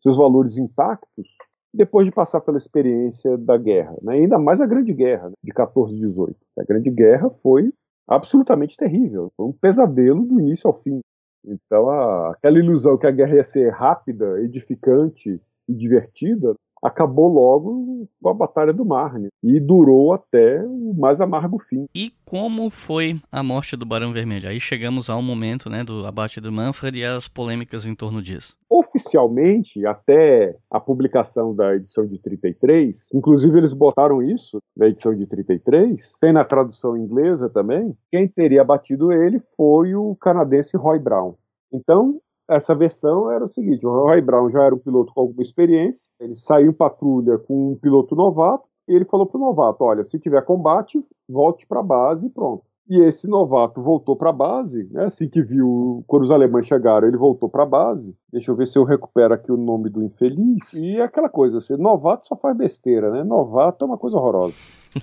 seus valores intactos depois de passar pela experiência da guerra, né? ainda mais a Grande Guerra né? de 14 e 18. A Grande Guerra foi absolutamente terrível, foi um pesadelo do início ao fim. Então, a, aquela ilusão que a guerra ia ser rápida, edificante e divertida acabou logo com a Batalha do Marne e durou até o mais amargo fim. E como foi a morte do Barão Vermelho? Aí chegamos ao momento né, do abate do Manfred e as polêmicas em torno disso. Oficialmente, até a publicação da edição de 33, inclusive eles botaram isso na edição de 33, tem na tradução inglesa também, quem teria abatido ele foi o canadense Roy Brown. Então, essa versão era o seguinte: o Roy Brown já era um piloto com alguma experiência, ele saiu em patrulha com um piloto novato, e ele falou para o novato: olha, se tiver combate, volte para a base e pronto. E esse novato voltou para a base, né? assim que viu, quando os alemães chegaram, ele voltou para a base. Deixa eu ver se eu recupero aqui o nome do infeliz. E é aquela coisa, assim, novato só faz besteira, né? Novato é uma coisa horrorosa.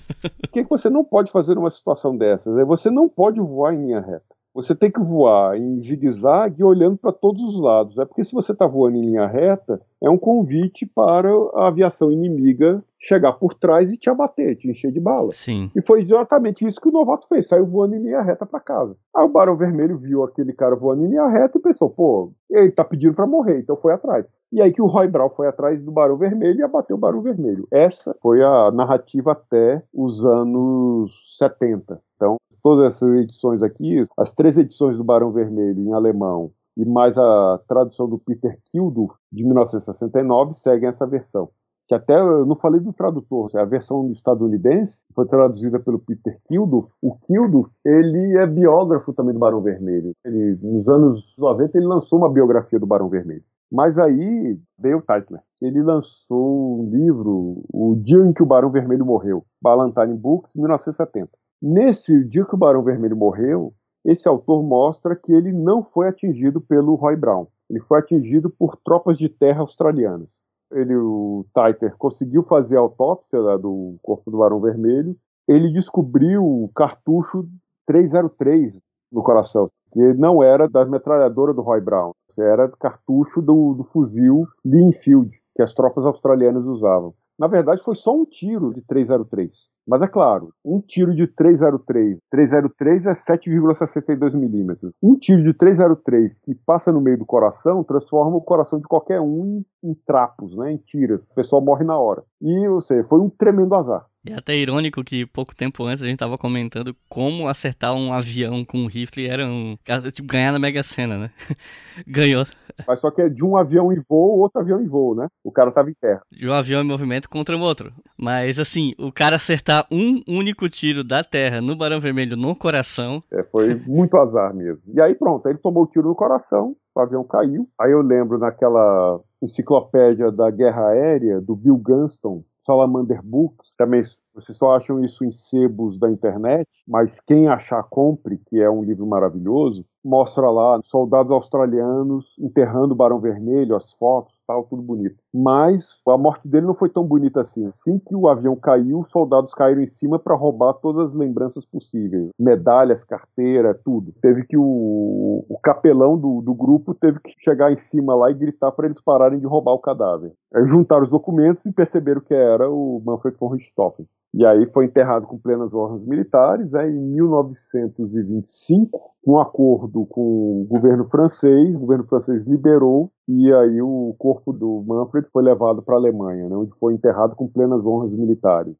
o que, que você não pode fazer numa situação dessas? É você não pode voar em linha reta você tem que voar em zigue-zague olhando para todos os lados. É porque se você está voando em linha reta, é um convite para a aviação inimiga chegar por trás e te abater, te encher de bala. Sim. E foi exatamente isso que o novato fez, saiu voando em linha reta para casa. Aí o Barão Vermelho viu aquele cara voando em linha reta e pensou, pô, ele tá pedindo para morrer, então foi atrás. E aí que o Roy Brown foi atrás do Barão Vermelho e abateu o Barão Vermelho. Essa foi a narrativa até os anos 70. Então, todas essas edições aqui, as três edições do Barão Vermelho em alemão e mais a tradução do Peter Kildur de 1969 seguem essa versão. Que até eu não falei do tradutor, a versão estadunidense foi traduzida pelo Peter Kildur. O Kildur, ele é biógrafo também do Barão Vermelho. Ele, nos anos 90 ele lançou uma biografia do Barão Vermelho. Mas aí veio o Teitler. Ele lançou um livro, O Dia em que o Barão Vermelho Morreu, Ballantine Books, 1970. Nesse dia que o Barão Vermelho morreu, esse autor mostra que ele não foi atingido pelo Roy Brown. Ele foi atingido por tropas de terra australianas. Ele, o Titer, conseguiu fazer a autópsia né, do corpo do Barão Vermelho. Ele descobriu o cartucho 303 no coração, que não era da metralhadora do Roy Brown, era cartucho do, do fuzil Linfield, que as tropas australianas usavam. Na verdade, foi só um tiro de 303. Mas é claro, um tiro de 303, 303 é 7,62 milímetros. Um tiro de 303 que passa no meio do coração transforma o coração de qualquer um em, em trapos, né, em tiras. O pessoal morre na hora. E, ou seja, foi um tremendo azar. É até irônico que pouco tempo antes a gente tava comentando como acertar um avião com um rifle era um. Tipo, ganhar na Mega Sena, né? Ganhou. Mas só que é de um avião em voo, outro avião em voo, né? O cara tava em terra. De um avião em movimento contra o outro. Mas assim, o cara acertar um único tiro da terra no Barão Vermelho no coração. É, foi muito azar mesmo. E aí pronto, ele tomou o tiro no coração, o avião caiu. Aí eu lembro naquela enciclopédia da guerra aérea do Bill Gunston, Salamander Books, também vocês só acham isso em sebos da internet, mas quem achar compre, que é um livro maravilhoso, mostra lá soldados australianos enterrando o Barão Vermelho, as fotos, tal, tudo bonito. Mas a morte dele não foi tão bonita assim. Assim que o avião caiu, os soldados caíram em cima para roubar todas as lembranças possíveis, medalhas, carteira, tudo. Teve que o, o capelão do, do grupo teve que chegar em cima lá e gritar para eles pararem de roubar o cadáver. Aí juntaram os documentos e perceberam que era o Manfred von Richthofen. E aí foi enterrado com plenas honras militares. Aí, em 1925, um acordo com o governo francês, o governo francês liberou e aí o corpo do Manfred foi levado para a Alemanha, né, onde foi enterrado com plenas honras militares.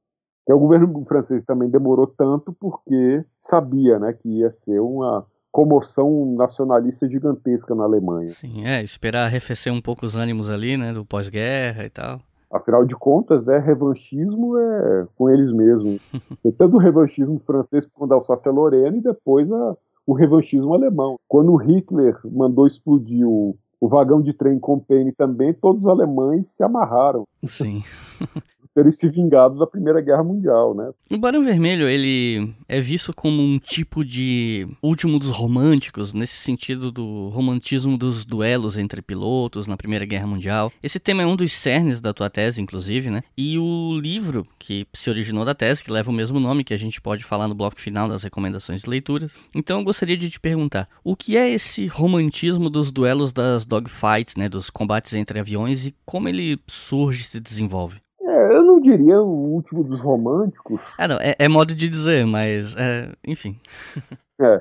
Que o governo francês também demorou tanto porque sabia, né, que ia ser uma comoção nacionalista gigantesca na Alemanha. Sim, é, esperar arrefecer um pouco os ânimos ali, né, do pós-guerra e tal. Afinal de contas, é revanchismo é com eles mesmos. Tem tanto o revanchismo francês quando Alsácia-Lorena e depois a, o revanchismo alemão. Quando Hitler mandou explodir o, o vagão de trem com Penny também, todos os alemães se amarraram. Sim. terem se vingado da Primeira Guerra Mundial, né? O Barão Vermelho, ele é visto como um tipo de último dos românticos, nesse sentido do romantismo dos duelos entre pilotos na Primeira Guerra Mundial. Esse tema é um dos cernes da tua tese, inclusive, né? E o livro que se originou da tese, que leva o mesmo nome, que a gente pode falar no bloco final das recomendações de leituras. Então eu gostaria de te perguntar, o que é esse romantismo dos duelos das dogfights, né, dos combates entre aviões e como ele surge e se desenvolve? É, eu não diria o último dos românticos. Ah, não, é, é modo de dizer, mas, é, enfim. é.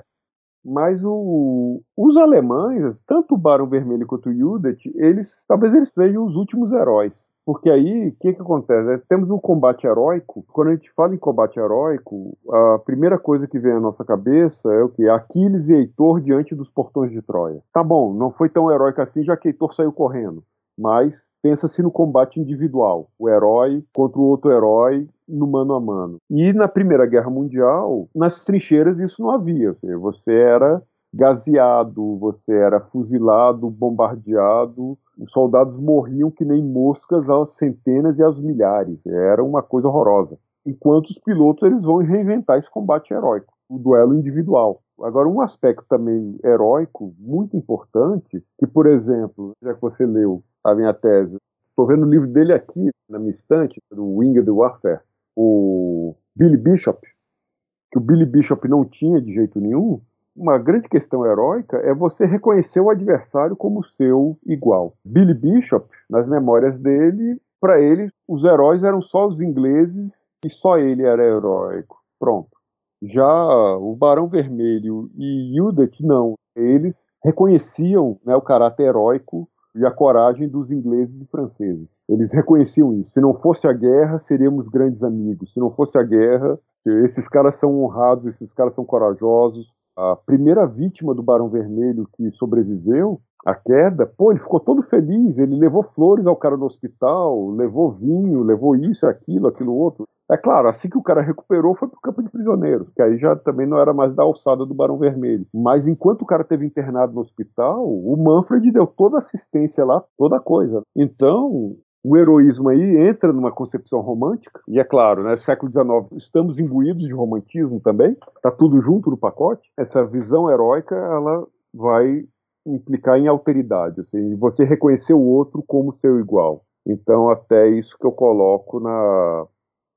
Mas o, os alemães, tanto o Barão Vermelho quanto o Judith, eles, talvez eles sejam os últimos heróis. Porque aí, o que, que acontece? É, temos um combate heróico. Quando a gente fala em combate heróico, a primeira coisa que vem à nossa cabeça é o que? Aquiles e Heitor diante dos portões de Troia. Tá bom, não foi tão heróico assim, já que Heitor saiu correndo mas pensa-se no combate individual, o herói contra o outro herói no mano a mano. E na Primeira Guerra Mundial, nas trincheiras isso não havia, você era gaseado, você era fuzilado, bombardeado, os soldados morriam que nem moscas às centenas e às milhares, era uma coisa horrorosa. Enquanto os pilotos eles vão reinventar esse combate heróico, o duelo individual. Agora, um aspecto também heróico muito importante, que, por exemplo, já que você leu a minha tese, estou vendo o livro dele aqui na minha estante, do Winged Warfare, o Billy Bishop, que o Billy Bishop não tinha de jeito nenhum, uma grande questão heróica é você reconhecer o adversário como seu igual. Billy Bishop, nas memórias dele, para ele, os heróis eram só os ingleses e só ele era heróico. Pronto. Já o Barão Vermelho e Judith, não. Eles reconheciam né, o caráter heróico e a coragem dos ingleses e franceses. Eles reconheciam isso. Se não fosse a guerra, seríamos grandes amigos. Se não fosse a guerra, esses caras são honrados, esses caras são corajosos. A primeira vítima do Barão Vermelho que sobreviveu à queda, pô, ele ficou todo feliz. Ele levou flores ao cara no hospital, levou vinho, levou isso, aquilo, aquilo outro. É claro, assim que o cara recuperou, foi pro campo de prisioneiros, que aí já também não era mais da alçada do Barão Vermelho. Mas enquanto o cara teve internado no hospital, o Manfred deu toda a assistência lá, toda coisa. Então, o heroísmo aí entra numa concepção romântica, e é claro, né, século XIX, estamos imbuídos de romantismo também, tá tudo junto no pacote. Essa visão heróica, ela vai implicar em alteridade, assim, você reconhecer o outro como seu igual. Então, até isso que eu coloco na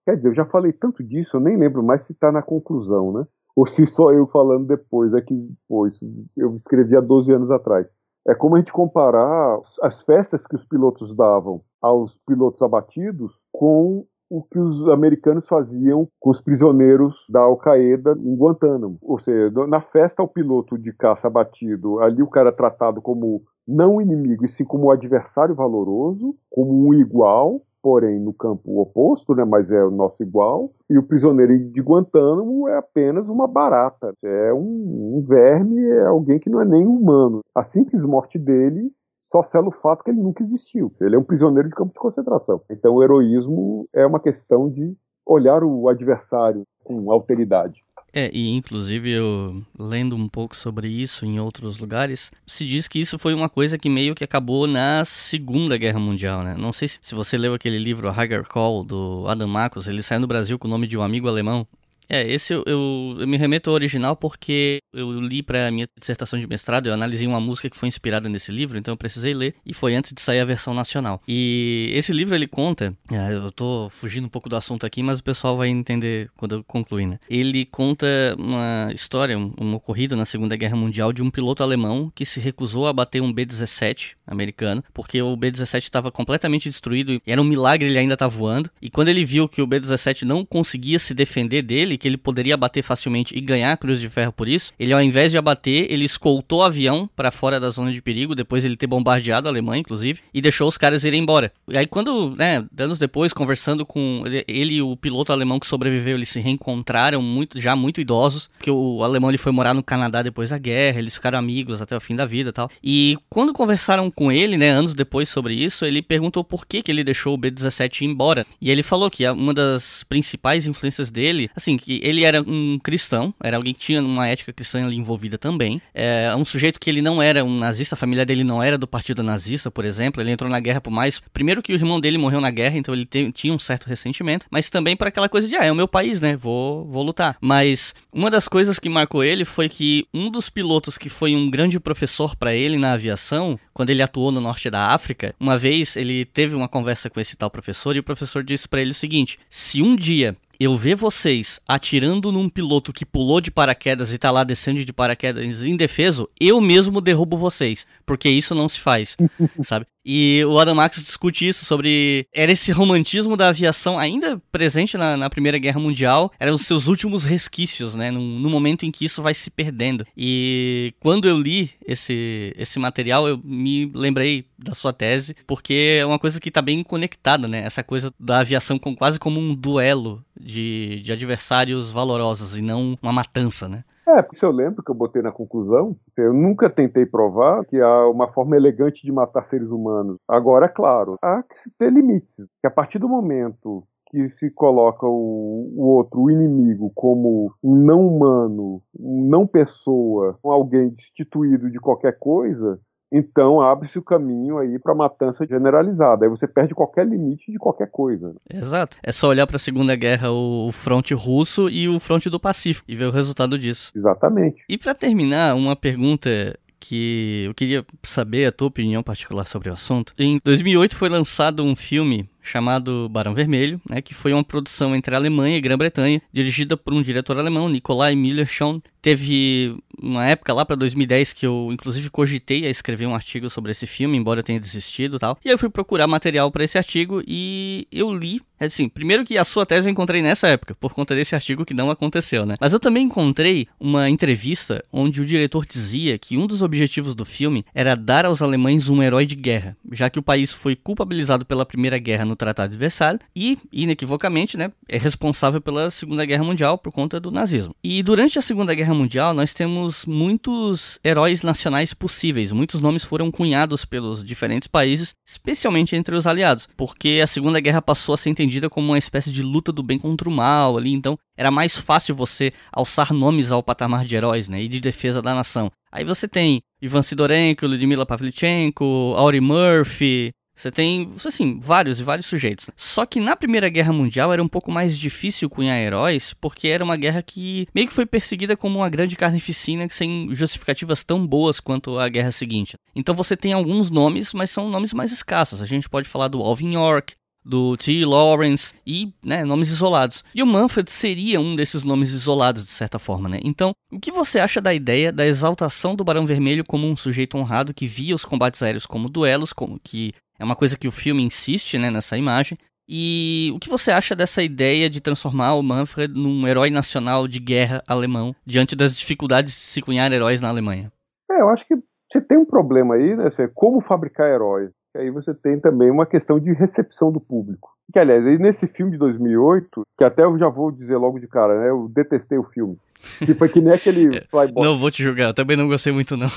Quer dizer, eu já falei tanto disso, eu nem lembro mais se está na conclusão, né? Ou se só eu falando depois, é que, pô, isso eu escrevi há 12 anos atrás. É como a gente comparar as festas que os pilotos davam aos pilotos abatidos com o que os americanos faziam com os prisioneiros da Al-Qaeda em Guantánamo. Ou seja, na festa ao piloto de caça abatido, ali o cara é tratado como não inimigo, e sim como um adversário valoroso, como um igual, porém no campo oposto, né, mas é o nosso igual, e o prisioneiro de Guantánamo é apenas uma barata, é um, um verme, é alguém que não é nem humano. A simples morte dele só sela o fato que ele nunca existiu. Ele é um prisioneiro de campo de concentração. Então o heroísmo é uma questão de olhar o adversário com alteridade. É, e inclusive eu lendo um pouco sobre isso em outros lugares, se diz que isso foi uma coisa que meio que acabou na Segunda Guerra Mundial, né? Não sei se, você leu aquele livro Hager Call do Adam Marcos, ele saiu no Brasil com o nome de um amigo alemão. É, esse eu, eu, eu, me remeto ao original porque eu li para minha dissertação de mestrado, eu analisei uma música que foi inspirada nesse livro, então eu precisei ler, e foi antes de sair a versão nacional. E esse livro ele conta, é, eu tô fugindo um pouco do assunto aqui, mas o pessoal vai entender quando eu concluir, né? Ele conta uma história, um, um ocorrido na Segunda Guerra Mundial de um piloto alemão que se recusou a bater um B-17 americano, porque o B-17 estava completamente destruído era um milagre ele ainda estar tá voando. E quando ele viu que o B-17 não conseguia se defender dele, que ele poderia abater facilmente e ganhar a Cruz de Ferro por isso, ele ao invés de abater, ele escoltou o avião para fora da zona de perigo, depois ele ter bombardeado a Alemanha, inclusive, e deixou os caras irem embora. E aí quando, né, anos depois, conversando com ele e o piloto alemão que sobreviveu, eles se reencontraram muito, já muito idosos, porque o alemão ele foi morar no Canadá depois da guerra, eles ficaram amigos até o fim da vida tal. E quando conversaram com ele, né, anos depois sobre isso, ele perguntou por que, que ele deixou o B-17 ir embora. E ele falou que uma das principais influências dele, assim, que ele era um cristão, era alguém que tinha uma ética cristã ali envolvida também. É um sujeito que ele não era um nazista, a família dele não era do partido nazista, por exemplo. Ele entrou na guerra por mais. Primeiro que o irmão dele morreu na guerra, então ele te, tinha um certo ressentimento, mas também para aquela coisa de, ah, é o meu país, né? Vou, vou lutar. Mas uma das coisas que marcou ele foi que um dos pilotos que foi um grande professor para ele na aviação, quando ele atuou no norte da África, uma vez ele teve uma conversa com esse tal professor e o professor disse para ele o seguinte: se um dia eu ver vocês atirando num piloto que pulou de paraquedas e tá lá descendo de paraquedas indefeso, eu mesmo derrubo vocês, porque isso não se faz, sabe? E o Adam Max discute isso sobre. Era esse romantismo da aviação ainda presente na, na Primeira Guerra Mundial, eram os seus últimos resquícios, né? No, no, momento em que isso vai se perdendo. E quando eu li esse, esse material, eu me lembrei da sua tese, porque é uma coisa que tá bem conectada, né? Essa coisa da aviação com, quase como um duelo de, de adversários valorosos e não uma matança, né? É, porque eu lembro que eu botei na conclusão, eu nunca tentei provar que há uma forma elegante de matar seres humanos. Agora, é claro, há que se ter limites. Que a partir do momento que se coloca o, o, outro, o inimigo, como um não humano, um não pessoa, alguém destituído de qualquer coisa, então abre-se o caminho aí para matança generalizada. Aí você perde qualquer limite de qualquer coisa. Exato. É só olhar para a Segunda Guerra, o fronte russo e o fronte do Pacífico e ver o resultado disso. Exatamente. E para terminar, uma pergunta que eu queria saber a tua opinião particular sobre o assunto. Em 2008 foi lançado um filme chamado Barão Vermelho, né, que foi uma produção entre a Alemanha e Grã-Bretanha, dirigida por um diretor alemão, Nikolai Miller-Schon. Teve uma época lá para 2010 que eu inclusive cogitei a escrever um artigo sobre esse filme, embora eu tenha desistido e tal. E aí eu fui procurar material para esse artigo e eu li Assim, primeiro que a sua tese eu encontrei nessa época, por conta desse artigo que não aconteceu, né? Mas eu também encontrei uma entrevista onde o diretor dizia que um dos objetivos do filme era dar aos alemães um herói de guerra, já que o país foi culpabilizado pela Primeira Guerra no Tratado de Versalhes e, inequivocamente, né, é responsável pela Segunda Guerra Mundial por conta do nazismo. E durante a Segunda Guerra Mundial, nós temos muitos heróis nacionais possíveis. Muitos nomes foram cunhados pelos diferentes países, especialmente entre os aliados, porque a Segunda Guerra passou a ser entendida como uma espécie de luta do bem contra o mal ali, então era mais fácil você alçar nomes ao patamar de heróis, né, e de defesa da nação. Aí você tem Ivan Sidorenko, Ludmila Pavlichenko, Auri Murphy, você tem, assim, vários e vários sujeitos. Só que na Primeira Guerra Mundial era um pouco mais difícil cunhar heróis, porque era uma guerra que meio que foi perseguida como uma grande carnificina sem justificativas tão boas quanto a guerra seguinte. Então você tem alguns nomes, mas são nomes mais escassos. A gente pode falar do Alvin York, do T. Lawrence e né, nomes isolados. E o Manfred seria um desses nomes isolados, de certa forma, né? Então, o que você acha da ideia da exaltação do Barão Vermelho como um sujeito honrado que via os combates aéreos como duelos, como que é uma coisa que o filme insiste né, nessa imagem. E o que você acha dessa ideia de transformar o Manfred num herói nacional de guerra alemão diante das dificuldades de se cunhar heróis na Alemanha? É, eu acho que você tem um problema aí, né? Como fabricar heróis. Aí você tem também uma questão de recepção do público. Que, aliás, nesse filme de 2008, que até eu já vou dizer logo de cara, né? Eu detestei o filme. Que foi que nem aquele é, Flyboy. Não vou te julgar, eu também não gostei muito, não.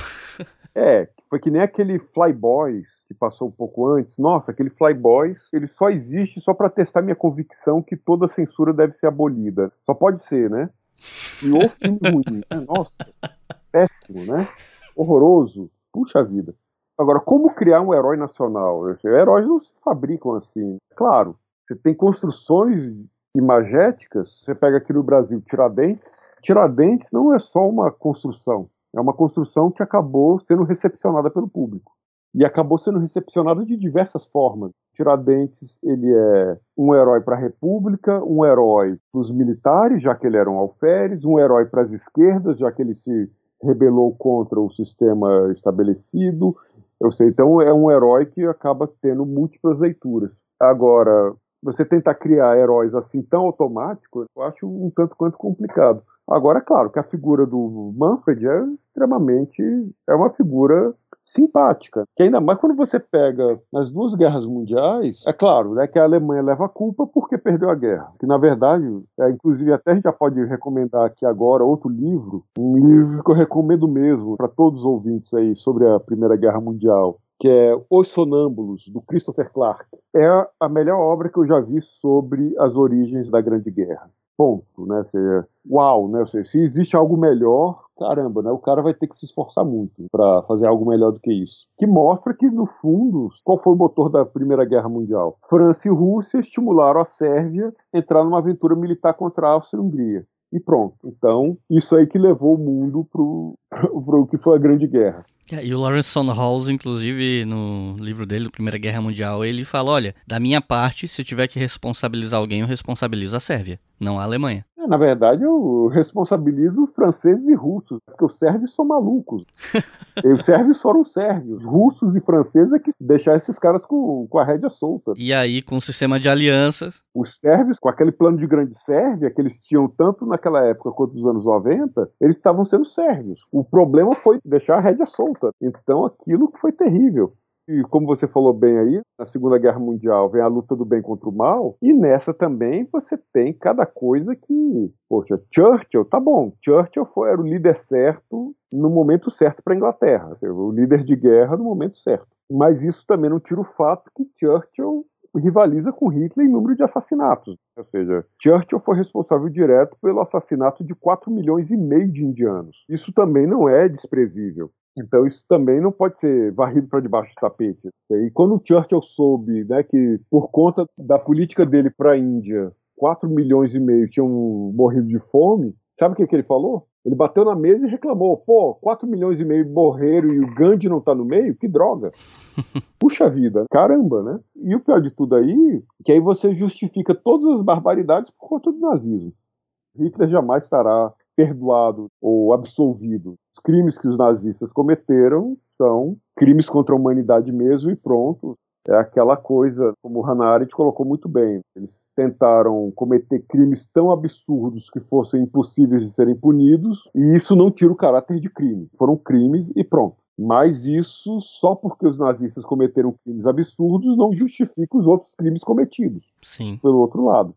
é, foi que nem aquele Flyboys que passou um pouco antes, nossa, aquele Flyboys, ele só existe só para testar minha convicção que toda censura deve ser abolida. Só pode ser, né? E o filme ruim, né? Nossa, péssimo, né? Horroroso. Puxa vida. Agora, como criar um herói nacional? Heróis não se fabricam assim. Claro, você tem construções imagéticas, você pega aqui no Brasil Tiradentes. Tiradentes não é só uma construção, é uma construção que acabou sendo recepcionada pelo público. E acabou sendo recepcionada de diversas formas. Tiradentes, ele é um herói para a República, um herói para os militares, já que ele era um alferes, um herói para as esquerdas, já que ele se rebelou contra o sistema estabelecido. Eu sei, então é um herói que acaba tendo múltiplas leituras. Agora, você tentar criar heróis assim tão automáticos, eu acho um tanto quanto complicado. Agora, é claro que a figura do Manfred é extremamente. é uma figura simpática. Que ainda mais quando você pega nas duas guerras mundiais, é claro, né, que a Alemanha leva a culpa porque perdeu a guerra. Que na verdade, é, inclusive até a gente já pode recomendar aqui agora outro livro, um livro que eu recomendo mesmo para todos os ouvintes aí sobre a Primeira Guerra Mundial, que é Os Sonâmbulos, do Christopher Clark. É a melhor obra que eu já vi sobre as origens da Grande Guerra. Ponto, né? Seja, uau, né? Seja, se existe algo melhor, caramba, né? O cara vai ter que se esforçar muito para fazer algo melhor do que isso. Que mostra que, no fundo, qual foi o motor da Primeira Guerra Mundial? França e Rússia estimularam a Sérvia a entrar numa aventura militar contra a Áustria-Hungria e pronto. Então, isso aí que levou o mundo pro, pro que foi a Grande Guerra. É, e o Lawrence Sondhaus, inclusive, no livro dele, Primeira Guerra Mundial, ele fala, olha, da minha parte, se eu tiver que responsabilizar alguém, eu responsabilizo a Sérvia, não a Alemanha. É, na verdade, eu responsabilizo franceses e russos, porque os sérvios são malucos. e os sérvios foram sérvios. Russos e franceses é que deixaram esses caras com, com a rédea solta. E aí, com o sistema de alianças. Os sérvios, com aquele plano de grande Sérvia, que eles tinham tanto naquela época quanto nos anos 90, eles estavam sendo sérvios. O problema foi deixar a rédea solta. Então, aquilo foi terrível. E como você falou bem aí, na Segunda Guerra Mundial vem a luta do bem contra o mal, e nessa também você tem cada coisa que, poxa, Churchill, tá bom, Churchill foi, era o líder certo no momento certo para a Inglaterra, seja, o líder de guerra no momento certo. Mas isso também não tira o fato que Churchill rivaliza com Hitler em número de assassinatos. Ou seja, Churchill foi responsável direto pelo assassinato de 4 milhões e meio de indianos. Isso também não é desprezível. Então isso também não pode ser varrido para debaixo do tapete. E quando o Churchill soube né, que, por conta da política dele para a Índia, 4 milhões e meio tinham morrido de fome, sabe o que, que ele falou? Ele bateu na mesa e reclamou: pô, 4 milhões e meio morreram e o Gandhi não tá no meio? Que droga! Puxa vida, caramba, né? E o pior de tudo aí, que aí você justifica todas as barbaridades por conta do nazismo. Hitler jamais estará perdoado ou absolvido. Crimes que os nazistas cometeram são crimes contra a humanidade mesmo e pronto. É aquela coisa, como o Hannah Arendt colocou muito bem. Eles tentaram cometer crimes tão absurdos que fossem impossíveis de serem punidos, e isso não tira o caráter de crime. Foram crimes e pronto. Mas isso, só porque os nazistas cometeram crimes absurdos, não justifica os outros crimes cometidos. Sim. Pelo outro lado.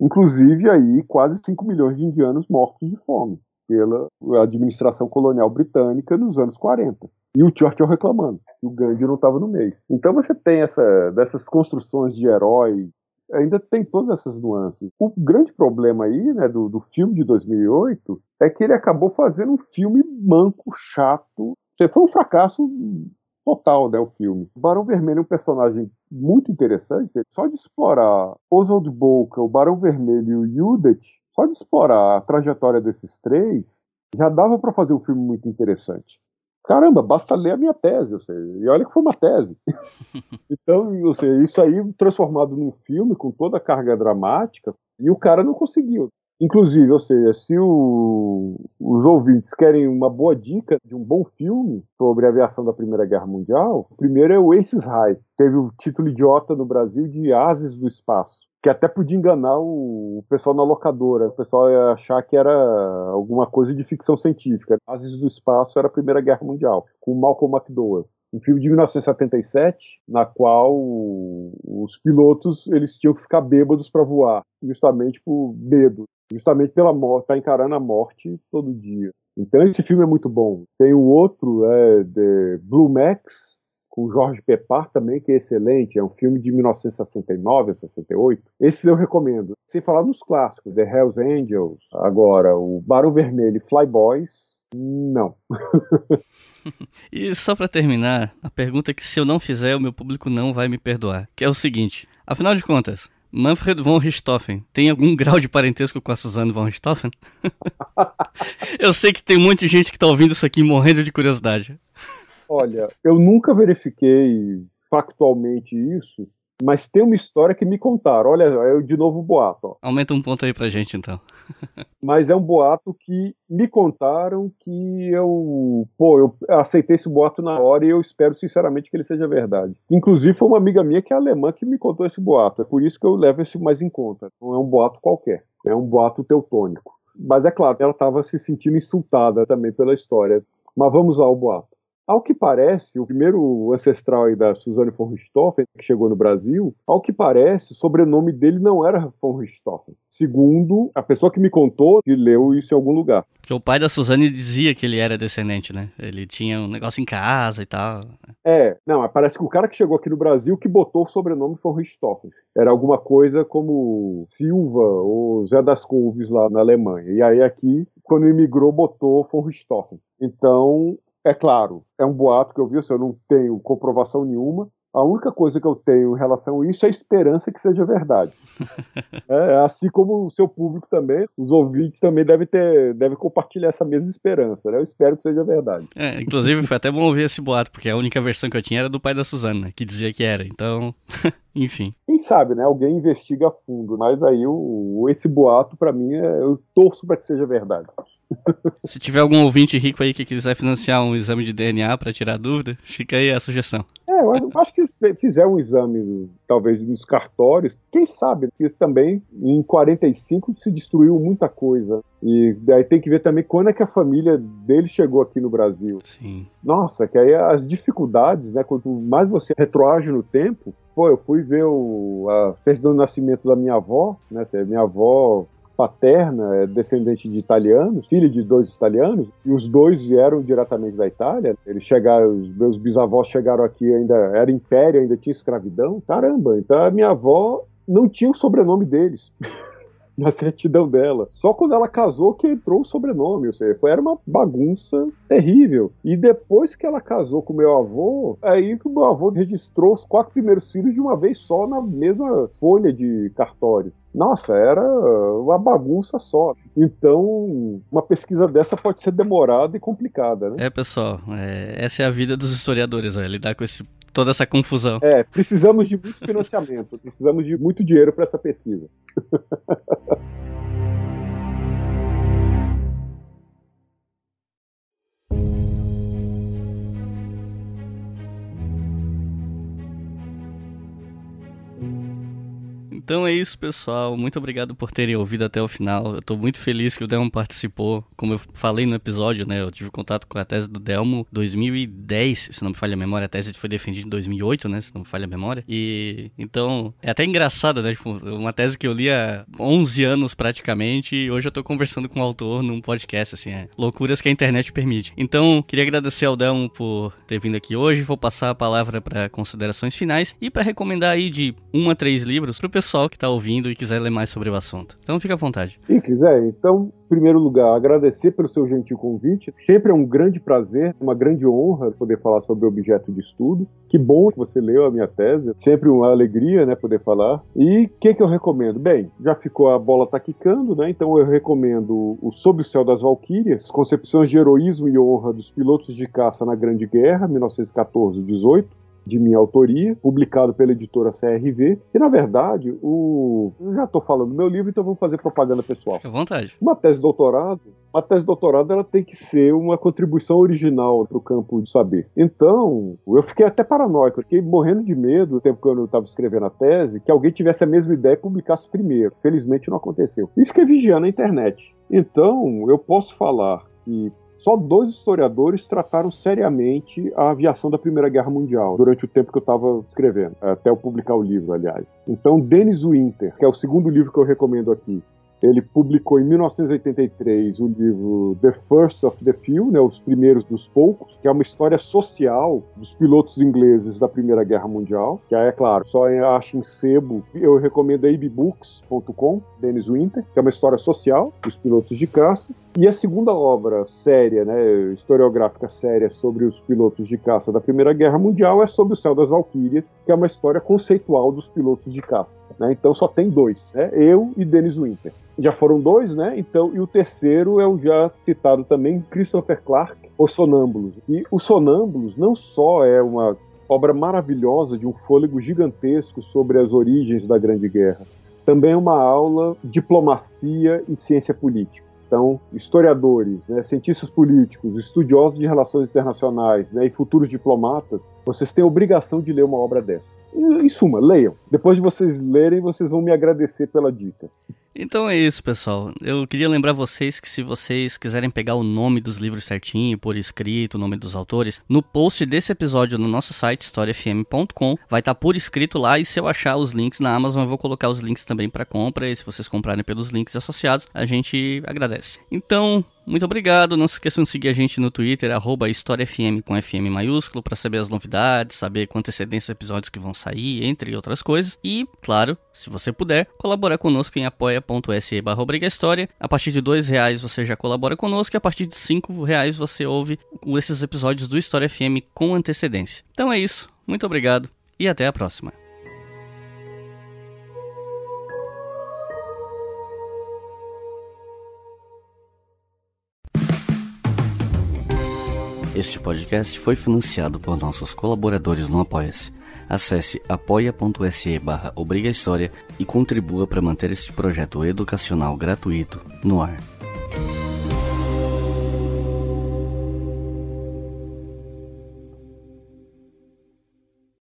Inclusive aí quase 5 milhões de indianos mortos de fome pela administração colonial britânica nos anos 40. E o Churchill reclamando que o Gandhi não estava no meio. Então você tem essa, dessas construções de herói, ainda tem todas essas nuances. O grande problema aí, né, do, do filme de 2008 é que ele acabou fazendo um filme manco, chato. Foi um fracasso total, né, o filme. O Barão Vermelho é um personagem muito interessante. Só de explorar Oswald Boca, o Barão Vermelho e o Judith, só de explorar a trajetória desses três, já dava para fazer um filme muito interessante. Caramba, basta ler a minha tese, ou seja, e olha que foi uma tese. então, ou seja, isso aí transformado num filme com toda a carga dramática, e o cara não conseguiu. Inclusive, ou seja, se o, os ouvintes querem uma boa dica de um bom filme sobre a aviação da Primeira Guerra Mundial, o primeiro é o Aces High. Teve o título idiota no Brasil de Ases do Espaço, que até podia enganar o, pessoal na locadora. O pessoal ia achar que era alguma coisa de ficção científica. Ases do Espaço era a Primeira Guerra Mundial, com Malcolm McDowell um filme de 1977, na qual os pilotos eles tinham que ficar bêbados para voar, justamente por medo justamente pela morte, tá encarando a morte todo dia. Então esse filme é muito bom. Tem um outro, é The Blue Max, com Jorge Pepar também, que é excelente. É um filme de 1969 a 68. Esses eu recomendo. Sem falar nos clássicos, The Hells Angels, agora o Barão Vermelho e Flyboys. Não. e só para terminar, a pergunta que se eu não fizer, o meu público não vai me perdoar, que é o seguinte: afinal de contas, Manfred von Richthofen tem algum grau de parentesco com a Suzanne von Richthofen? eu sei que tem de gente que tá ouvindo isso aqui morrendo de curiosidade. Olha, eu nunca verifiquei factualmente isso, mas tem uma história que me contaram. Olha, é de novo o boato. Ó. Aumenta um ponto aí pra gente, então. mas é um boato que me contaram que eu, pô, eu aceitei esse boato na hora e eu espero sinceramente que ele seja verdade. Inclusive foi uma amiga minha que é alemã que me contou esse boato. É por isso que eu levo esse mais em conta. Não é um boato qualquer, é um boato teutônico. Mas é claro, ela estava se sentindo insultada também pela história. Mas vamos lá ao boato. Ao que parece, o primeiro ancestral da Suzanne von Richthofen, que chegou no Brasil, ao que parece, o sobrenome dele não era von Richthofen. Segundo a pessoa que me contou, que leu isso em algum lugar. Porque o pai da Suzane dizia que ele era descendente, né? Ele tinha um negócio em casa e tal. É, não, parece que o cara que chegou aqui no Brasil que botou o sobrenome von Richthofen. Era alguma coisa como Silva ou Zé das Couves lá na Alemanha. E aí aqui, quando imigrou, botou von Richthofen. Então, é claro, é um boato que eu vi, eu não tenho comprovação nenhuma. A única coisa que eu tenho em relação a isso é a esperança que seja verdade. é, assim como o seu público também, os ouvintes também devem ter, devem compartilhar essa mesma esperança. Né? Eu espero que seja verdade. É, inclusive foi até bom ouvir esse boato, porque a única versão que eu tinha era do pai da Suzana, que dizia que era. Então, enfim. Quem sabe, né? Alguém investiga a fundo, mas aí o, esse boato para mim é, eu torço para que seja verdade. Se tiver algum ouvinte rico aí que quiser financiar um exame de DNA para tirar dúvida, fica aí a sugestão. É, eu acho que fizer um exame, talvez nos cartórios, quem sabe, porque também em 45 se destruiu muita coisa. E daí tem que ver também quando é que a família dele chegou aqui no Brasil. Sim. Nossa, que aí as dificuldades, né? Quanto mais você retroage no tempo, pô, eu fui ver o, a certidão do nascimento da minha avó, né? Minha avó paterna é descendente de italianos, filha de dois italianos, e os dois vieram diretamente da Itália. Eles chegaram, os meus bisavós chegaram aqui ainda era império, ainda tinha escravidão. Caramba, então a minha avó não tinha o sobrenome deles. na certidão dela. Só quando ela casou que entrou o sobrenome, ou seja, foi, era uma bagunça terrível. E depois que ela casou com meu avô, aí que o meu avô registrou os quatro primeiros filhos de uma vez só na mesma folha de cartório. Nossa, era uma bagunça só. Então, uma pesquisa dessa pode ser demorada e complicada, né? É, pessoal, é, essa é a vida dos historiadores, ó, lidar com esse, toda essa confusão. É, precisamos de muito financiamento, precisamos de muito dinheiro para essa pesquisa. Então é isso, pessoal. Muito obrigado por terem ouvido até o final. Eu tô muito feliz que o Delmo participou. Como eu falei no episódio, né? Eu tive contato com a tese do Delmo 2010, se não me falha a memória. A tese foi defendida em 2008, né? Se não me falha a memória. E então é até engraçado, né? Tipo, uma tese que eu li há 11 anos praticamente e hoje eu tô conversando com o autor num podcast, assim, é loucuras que a internet permite. Então, queria agradecer ao Delmo por ter vindo aqui hoje. Vou passar a palavra para considerações finais e para recomendar aí de um a três livros pro pessoal pessoal que está ouvindo e quiser ler mais sobre o assunto. Então fica à vontade. E quiser, então, em primeiro lugar, agradecer pelo seu gentil convite. Sempre é um grande prazer, uma grande honra poder falar sobre objeto de estudo. Que bom que você leu a minha tese. Sempre uma alegria, né, poder falar. E o que, que eu recomendo? Bem, já ficou a bola tá quicando, né? Então eu recomendo o Sob o Céu das Valquírias, Concepções de Heroísmo e Honra dos Pilotos de Caça na Grande Guerra, 1914-18 de minha autoria, publicado pela editora CRV. E, na verdade, o... eu já estou falando do meu livro, então vamos fazer propaganda pessoal. Fique à vontade. Uma tese de doutorado, uma tese de doutorado ela tem que ser uma contribuição original para o campo de saber. Então, eu fiquei até paranoico, fiquei morrendo de medo no tempo que eu estava escrevendo a tese, que alguém tivesse a mesma ideia e publicasse primeiro. Felizmente não aconteceu. E fiquei vigiando a internet. Então, eu posso falar que só dois historiadores trataram seriamente a aviação da Primeira Guerra Mundial, durante o tempo que eu estava escrevendo, até eu publicar o livro, aliás. Então, Dennis Winter, que é o segundo livro que eu recomendo aqui, Ele publicou em 1983 o livro The First of the Few, né, Os Primeiros dos Poucos, que é uma história social dos pilotos ingleses da Primeira Guerra Mundial, que é claro, só acha em sebo. Eu recomendo a ibbooks.com, Dennis Winter, que é uma história social dos pilotos de caça. E a segunda obra séria, né, historiográfica séria sobre os pilotos de caça da Primeira Guerra Mundial é sobre o Céu das Valquírias, que é uma história conceitual dos pilotos de caça. Né? Então só tem dois, né? eu e Dennis Winter. Já foram dois, né? Então, e o terceiro é o já citado também, Christopher Clark, Os Sonâmbulos. E Os Sonâmbulos não só é uma obra maravilhosa de um fôlego gigantesco sobre as origens da Grande Guerra, também é uma aula diplomacia e ciência política. Então, historiadores, né, cientistas políticos, estudiosos de relações internacionais né, e futuros diplomatas, vocês têm a obrigação de ler uma obra dessa. Em suma, leiam. Depois de vocês lerem, vocês vão me agradecer pela dica. Então é isso, pessoal. Eu queria lembrar vocês que se vocês quiserem pegar o nome dos livros certinho, por escrito, o nome dos autores, no post desse episódio no nosso site historiafm.com vai estar tá por escrito lá e se eu achar os links na Amazon eu vou colocar os links também para compra e se vocês comprarem pelos links associados, a gente agradece. Então, muito obrigado. Não se esqueçam de seguir a gente no Twitter, HistóriaFM com FM maiúsculo, para saber as novidades, saber com antecedência episódios que vão sair, entre outras coisas. E, claro, se você puder, colaborar conosco em apoia.se barra A partir de dois reais você já colabora conosco e a partir de cinco reais você ouve esses episódios do História FM com antecedência. Então é isso. Muito obrigado e até a próxima. Este podcast foi financiado por nossos colaboradores no Apoia-se. Acesse apoia.se barra e contribua para manter este projeto educacional gratuito no ar.